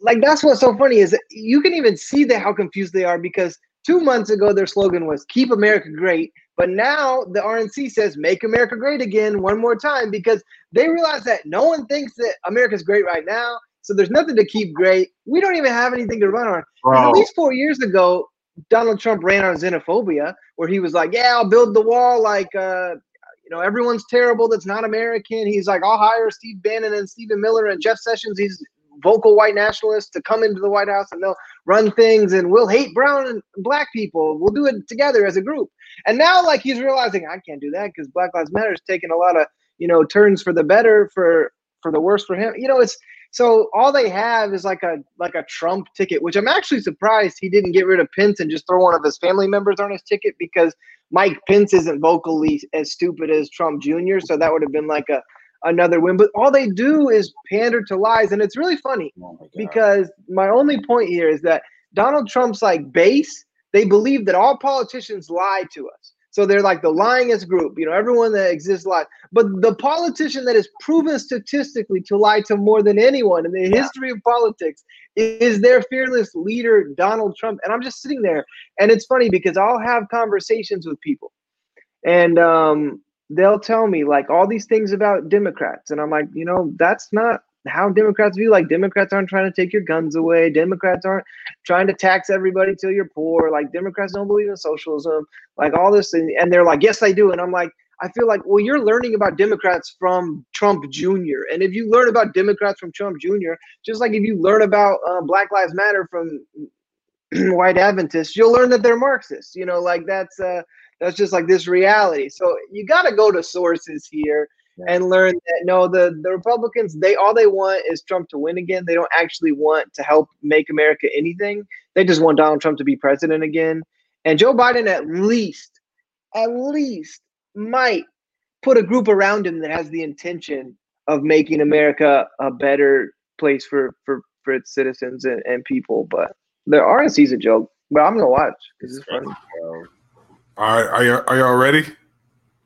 like that's what's so funny is you can even see that how confused they are because two months ago their slogan was "Keep America Great," but now the RNC says "Make America Great Again" one more time because they realize that no one thinks that America's great right now. So there's nothing to keep great. We don't even have anything to run on. At least four years ago, Donald Trump ran on xenophobia, where he was like, "Yeah, I'll build the wall like uh, you know everyone's terrible that's not American." He's like, "I'll hire Steve Bannon and Stephen Miller and Jeff Sessions. He's vocal white nationalists to come into the White House and they'll run things and we'll hate brown and black people. We'll do it together as a group." And now, like he's realizing, I can't do that because Black Lives Matter is taking a lot of you know turns for the better for for the worse for him. You know, it's so all they have is like a like a Trump ticket, which I'm actually surprised he didn't get rid of Pence and just throw one of his family members on his ticket because Mike Pence isn't vocally as stupid as Trump Jr. So that would have been like a another win. But all they do is pander to lies, and it's really funny oh my because my only point here is that Donald Trump's like base. They believe that all politicians lie to us. So they're like the lyingest group, you know, everyone that exists lies. But the politician that is proven statistically to lie to more than anyone in the yeah. history of politics is their fearless leader, Donald Trump. And I'm just sitting there. And it's funny because I'll have conversations with people and um, they'll tell me like all these things about Democrats. And I'm like, you know, that's not how Democrats view like Democrats aren't trying to take your guns away. Democrats aren't trying to tax everybody till you're poor. Like Democrats don't believe in socialism. Like all this, and, and they're like, yes, they do. And I'm like, I feel like, well, you're learning about Democrats from Trump Jr. And if you learn about Democrats from Trump Jr., just like if you learn about uh, Black Lives Matter from [CLEARS THROAT] white Adventists, you'll learn that they're Marxists. You know, like that's uh, that's just like this reality. So you got to go to sources here and learn that no, the the Republicans they all they want is Trump to win again. They don't actually want to help make America anything. They just want Donald Trump to be president again. And Joe Biden at least, at least might put a group around him that has the intention of making America a better place for for for its citizens and, and people. But the RNC is a joke. But I'm gonna watch because it's funny. All right, are you are y'all ready?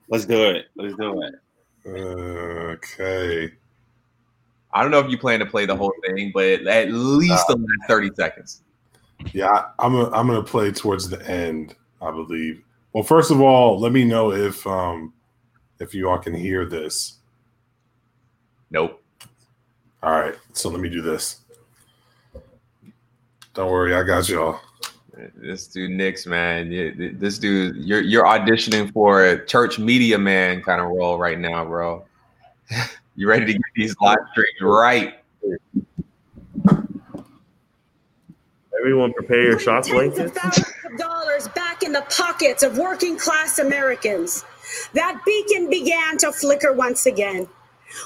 Let's do it. Let's do it. Okay. I don't know if you plan to play the whole thing, but at least uh, the last 30 seconds. Yeah, I'm a, I'm gonna play towards the end, I believe. Well, first of all, let me know if um if you all can hear this. Nope. All right, so let me do this. Don't worry, I got y'all. This dude Nix, man. This dude, you're you're auditioning for a church media man kind of role right now, bro. [LAUGHS] you ready to get these live streams right? Everyone, prepare your shots blankets. Thousands of dollars back in the pockets of working class Americans. That beacon began to flicker once again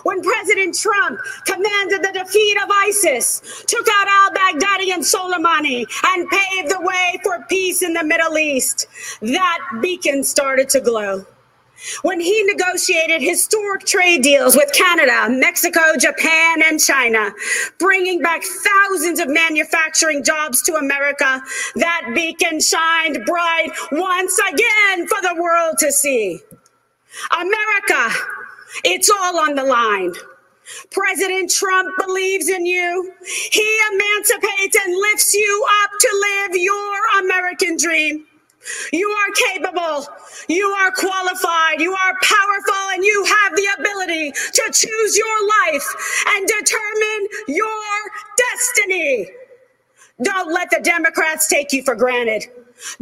when President Trump commanded the defeat of ISIS, took out al Baghdadi and Soleimani, and paved the way for peace in the Middle East, that beacon started to glow. When he negotiated historic trade deals with Canada, Mexico, Japan, and China, bringing back thousands of manufacturing jobs to America, that beacon shined bright once again for the world to see. America, it's all on the line. President Trump believes in you. He emancipates and lifts you up to live your American dream. You are capable. You are qualified. You are powerful and you have the ability to choose your life and determine your destiny. Don't let the Democrats take you for granted.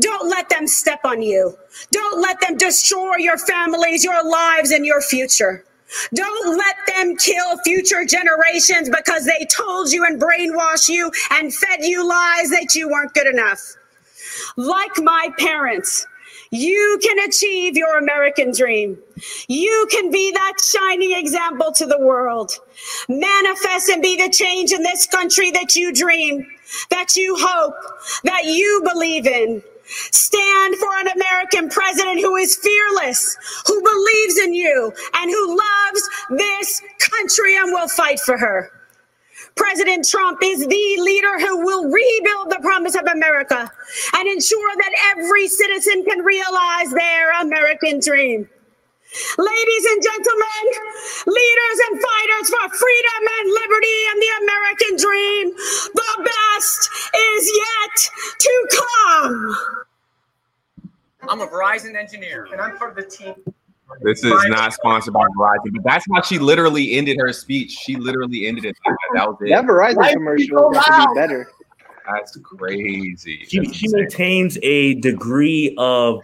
Don't let them step on you. Don't let them destroy your families, your lives, and your future. Don't let them kill future generations because they told you and brainwashed you and fed you lies that you weren't good enough. Like my parents, You can achieve your American dream. You can be that shining example to the world. Manifest and be the change in this country that you dream, that you hope, that you believe in. Stand for an American president who is fearless, who believes in you, and who loves this country and will fight for her. President Trump is the leader who will rebuild the promise of America and ensure that every citizen can realize their American dream. Ladies and gentlemen, leaders and fighters for freedom and liberty and the American dream, the I'm a Verizon engineer, and I'm part of the team. This is not sponsored by Verizon, but that's how she literally ended her speech. She literally ended it. That, that was it. That Verizon commercial got to be better. That's crazy. She, That's she maintains a degree of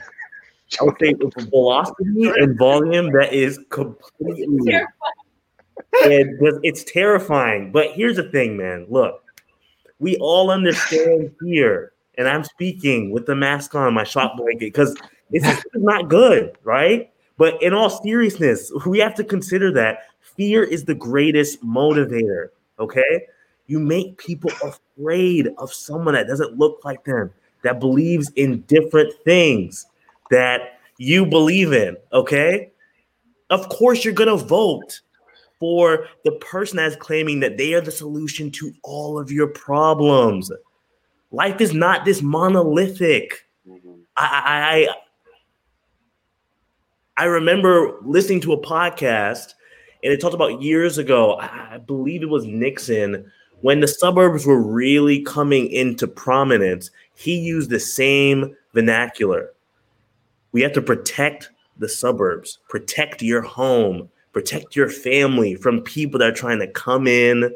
I would say velocity and volume that is completely and just- it's terrifying. But here's the thing, man. Look, we all understand here, and I'm speaking with the mask on, my shot blanket, because it's, is [LAUGHS] not good, right? But in all seriousness, we have to consider that fear is the greatest motivator. Okay, you make people afraid of someone that doesn't look like them, that believes in different things that you believe in. Okay, of course you're gonna vote for the person that's claiming that they are the solution to all of your problems. Life is not this monolithic. Mm-hmm. I, I I remember listening to a podcast and it talked about years ago, I believe it was Nixon, when the suburbs were really coming into prominence, he used the same vernacular. We have to protect the suburbs, protect your home, protect your family from people that are trying to come in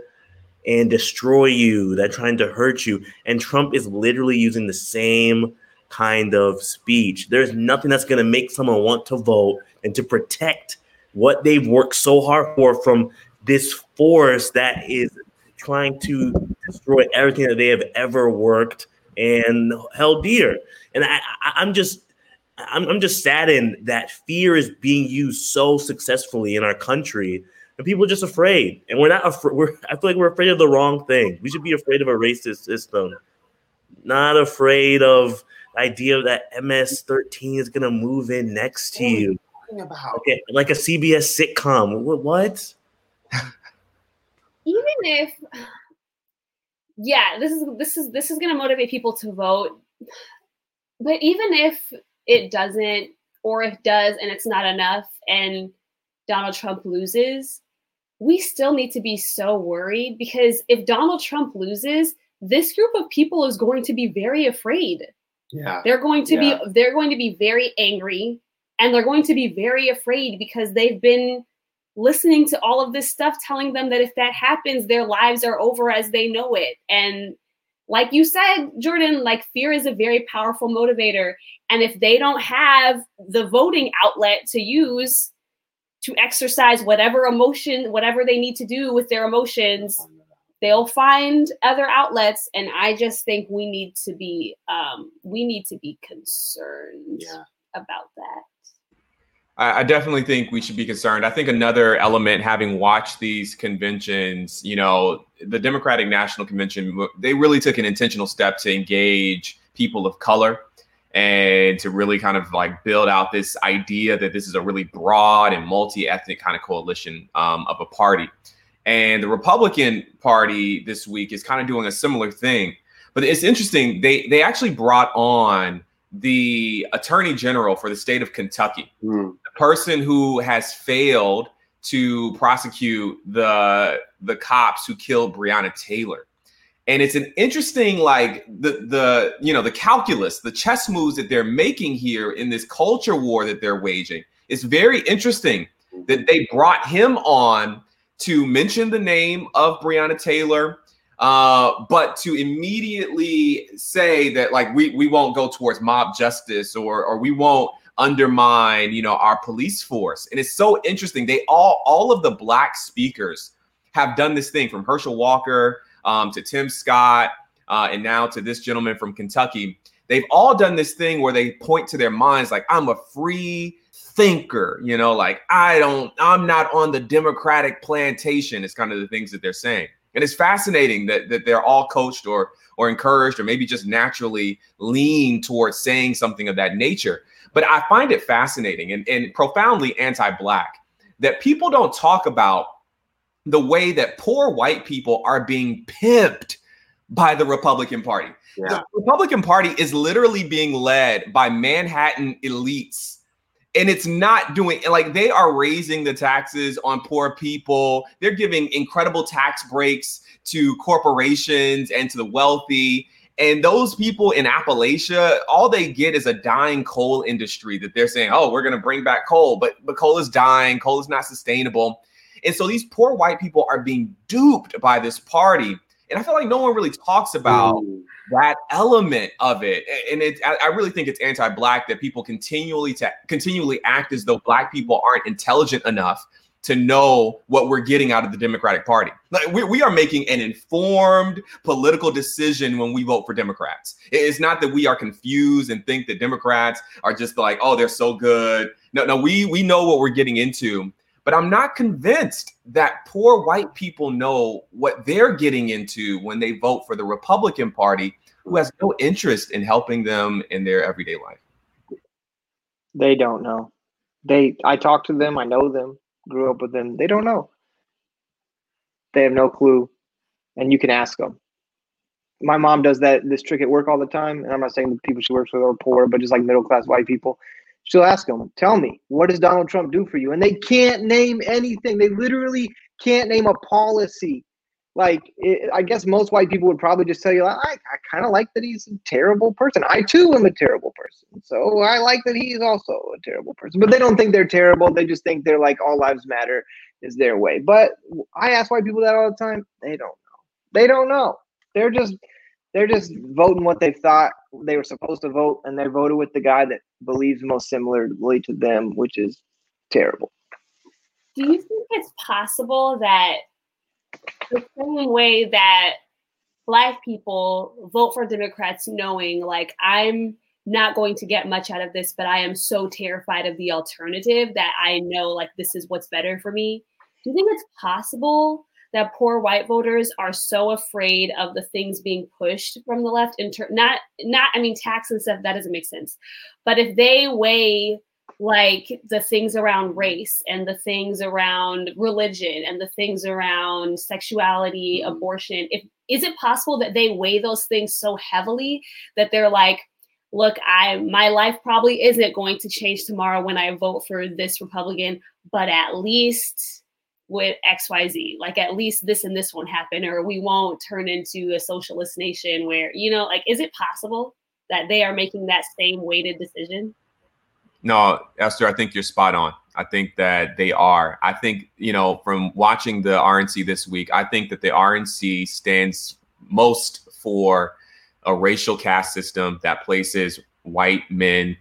and destroy you, that trying to hurt you. And Trump is literally using the same kind of speech. There's nothing that's going to make someone want to vote and to protect what they've worked so hard for from this force that is trying to destroy everything that they have ever worked and held dear. And I, I, I'm just, I'm, I'm just saddened that fear is being used so successfully in our country, and people are just afraid. And we're not afraid. We're, I feel like we're afraid of the wrong thing. We should be afraid of a racist system, not afraid of the idea that MS-13 is going to move in next to you. About Okay, like a CBS sitcom. What? what? even if yeah this is this is this is going to motivate people to vote but even if it doesn't or if does and it's not enough and donald trump loses we still need to be so worried because if donald trump loses this group of people is going to be very afraid yeah. they're going to Yeah. be they're going to be very angry and they're going to be very afraid because they've been listening to all of this stuff telling them that if that happens their lives are over as they know it and like you said jordan like fear is a very powerful motivator and if they don't have the voting outlet to use to exercise whatever emotion whatever they need to do with their emotions they'll find other outlets and i just think we need to be um, we need to be concerned Yeah. about that I, I definitely think we should be concerned. I think another element, having watched these conventions, you know, the Democratic National Convention, they really took an intentional step to engage people of color and to really kind of like build out this idea that this is a really broad and multi-ethnic kind of coalition um, of a party. And the Republican Party this week is kind of doing a similar thing. But it's interesting. They they actually brought on the Attorney General for the state of Kentucky Hmm. person who has failed to prosecute the the cops who killed Breonna Taylor. And it's an interesting like the the you know the calculus, the chess moves that they're making here in this culture war that they're waging. It's very interesting that they brought him on to mention the name of Breonna Taylor, uh, but to immediately say that like we we won't go towards mob justice or or we won't undermine you know our police force and it's so interesting they all all of the black speakers have done this thing from herschel walker um, to tim scott uh, and now to this gentleman from kentucky they've all done this thing where they point to their minds like, I'm a free thinker, you know, like I don't, I'm not on the Democratic plantation. It's kind of the things that they're saying. And it's fascinating that, that they're all coached or or encouraged or maybe just naturally lean towards saying something of that nature. But I find it fascinating and, and profoundly anti-black that people don't talk about the way that poor white people are being pimped by the Republican Party. Yeah. The Republican Party is literally being led by Manhattan elites. And it's not doing like they are raising the taxes on poor people. They're giving incredible tax breaks to corporations and to the wealthy. And those people in Appalachia, all they get is a dying coal industry that they're saying, oh, we're going to bring back coal, but, but coal is dying, coal is not sustainable. And so these poor white people are being duped by this party. And I feel like no one really talks about Ooh. that element of it. And it, I really think it's anti-black that people continually to continually act as though black people aren't intelligent enough to know what we're getting out of the Democratic Party. Like we, we are making an informed political decision when we vote for Democrats. It's not that we are confused and think that Democrats are just like, oh, they're so good. No, no, we we know what we're getting into. But I'm not convinced that poor white people know what they're getting into when they vote for the Republican Party, who has no interest in helping them in their everyday life. They don't know. They I talk to them, I know them grew up with them, they don't know. They have no clue, and you can ask them. My mom does that this trick at work all the time, and I'm not saying the people she works with are poor, but just like middle class white people. She'll ask them, "Tell me, what does Donald Trump do for you?" And they can't name anything. They literally can't name a policy like it, I guess most white people would probably just tell you, I, I kind of like that he's a terrible person. I too am a terrible person. So I like that he's also a terrible person. But they don't think they're terrible. They just think they're like all lives matter is their way. But I ask white people that all the time. They don't know. They don't know. They're just they're just voting what they thought they were supposed to vote, and they voted with the guy that believes most similarly to them, which is terrible. Do you think it's possible that the same way that black people vote for Democrats knowing like I'm not going to get much out of this, but I am so terrified of the alternative that I know like this is what's better for me. Do you think it's possible that poor white voters are so afraid of the things being pushed from the left in ter- not not I mean tax and stuff that doesn't make sense. But if they weigh like the things around race and the things around religion and the things around sexuality, mm-hmm. abortion. If is it possible that they weigh those things so heavily that they're like, look, I my life probably isn't going to change tomorrow when I vote for this Republican, but at least with XYZ, like at least this and this won't happen, or we won't turn into a socialist nation where, you know, like, is it possible that they are making that same weighted decision? No, Esther, I think you're spot on. I think that they are. I think, you know, from watching the RNC this week, I think that the RNC stands most for a racial caste system that places white men,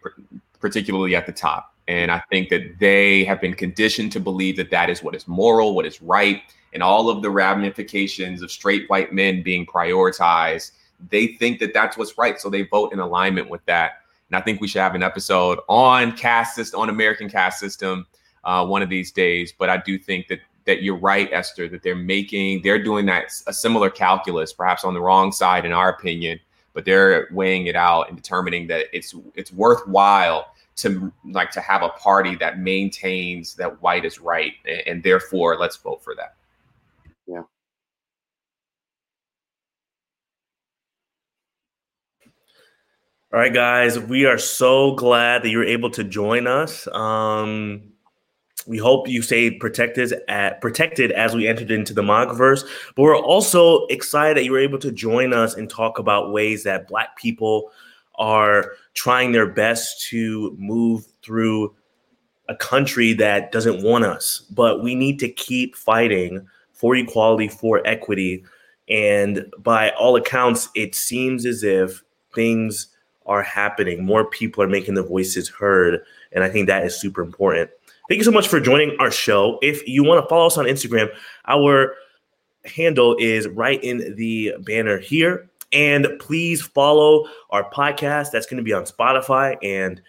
particularly at the top. And I think that they have been conditioned to believe that that is what is moral, what is right, and all of the ramifications of straight white men being prioritized. They think that that's what's right. So they vote in alignment with that. And I think we should have an episode on caste system, on American caste system, uh, one of these days. But I do think that that you're right, Esther, that they're making, they're doing that a similar calculus, perhaps on the wrong side, in our opinion, but they're weighing it out and determining that it's it's worthwhile to like to have a party that maintains that white is right, and, and therefore let's vote for that. Yeah. All right, guys, we are so glad that you're able to join us. Um, we hope you stayed protected at protected as we entered into the Mogverse. But we're also excited that you were able to join us and talk about ways that Black people are trying their best to move through a country that doesn't want us. But we need to keep fighting for equality, for equity. And by all accounts, it seems as if things are happening. More people are making their voices heard. And I think that is super important. Thank you so much for joining our show. If you want to follow us on Instagram, our handle is right in the banner here. And please follow our podcast. That's going to be on Spotify and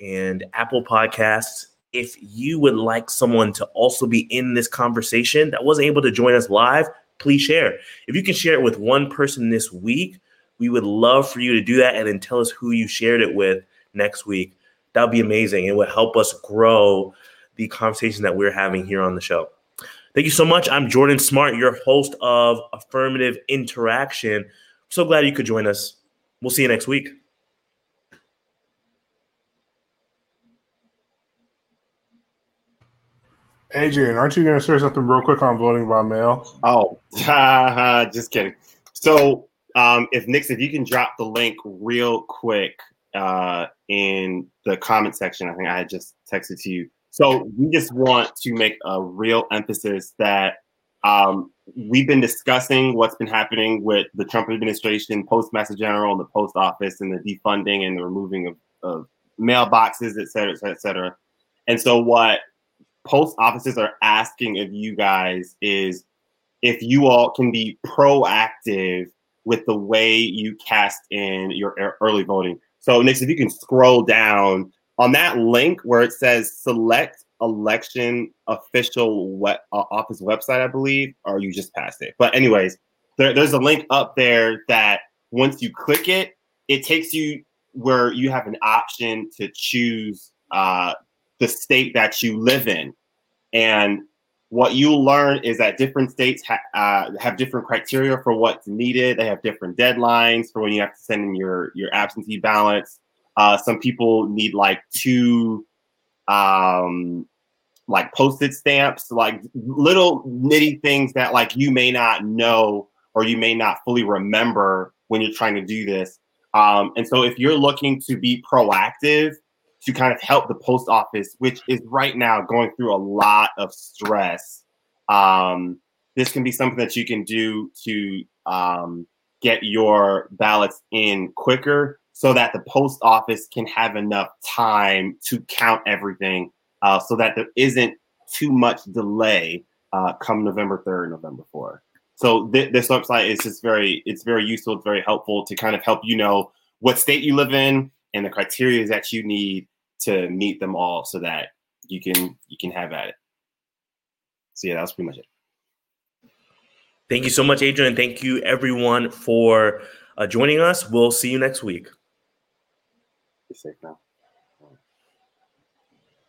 and Apple Podcasts. If you would like someone to also be in this conversation that wasn't able to join us live, please share. If you can share it with one person this week, we would love for you to do that and then tell us who you shared it with next week. That would be amazing. It would help us grow the conversation that we're having here on the show. Thank you so much. I'm Jordan Smart, your host of Affirmative Interaction. So glad you could join us. We'll see you next week. Adrian, aren't you going to share something real quick on voting by mail? Oh, [LAUGHS] just kidding. So, um, if Nix, if you can drop the link real quick uh, in the comment section, I think I had just texted to you. So, we just want to make a real emphasis that um, we've been discussing what's been happening with the Trump administration, Postmaster General, the post office, and the defunding and the removing of, of mailboxes, et cetera, et cetera, et cetera. And so, what post offices are asking of you guys is if you all can be proactive with the way you cast in your early voting. So, Nix, if you can scroll down on that link where it says select election official web, uh, office website, I believe, or you just passed it. But, anyways, there, there's a link up there that once you click it, it takes you where you have an option to choose uh, the state that you live in. And what you'll learn is that different states ha- uh, have different criteria for what's needed. They have different deadlines for when you have to send in your your absentee ballots. Uh, some people need like two, um, like postage stamps, like little nitty things that like you may not know or you may not fully remember when you're trying to do this. Um, and so, if you're looking to be proactive to kind of help the post office, which is right now going through a lot of stress. Um, this can be something that you can do to um, get your ballots in quicker so that the post office can have enough time to count everything uh, so that there isn't too much delay uh, come November 3rd, November 4th. So th- this website is just very, it's very useful. It's very helpful to kind of help you know what state you live in, and the criteria that you need to meet them all so that you can you can have at it. So yeah, that was pretty much it. Thank you so much, Adrian. Thank you everyone for uh, joining us. We'll see you next week. Be safe now.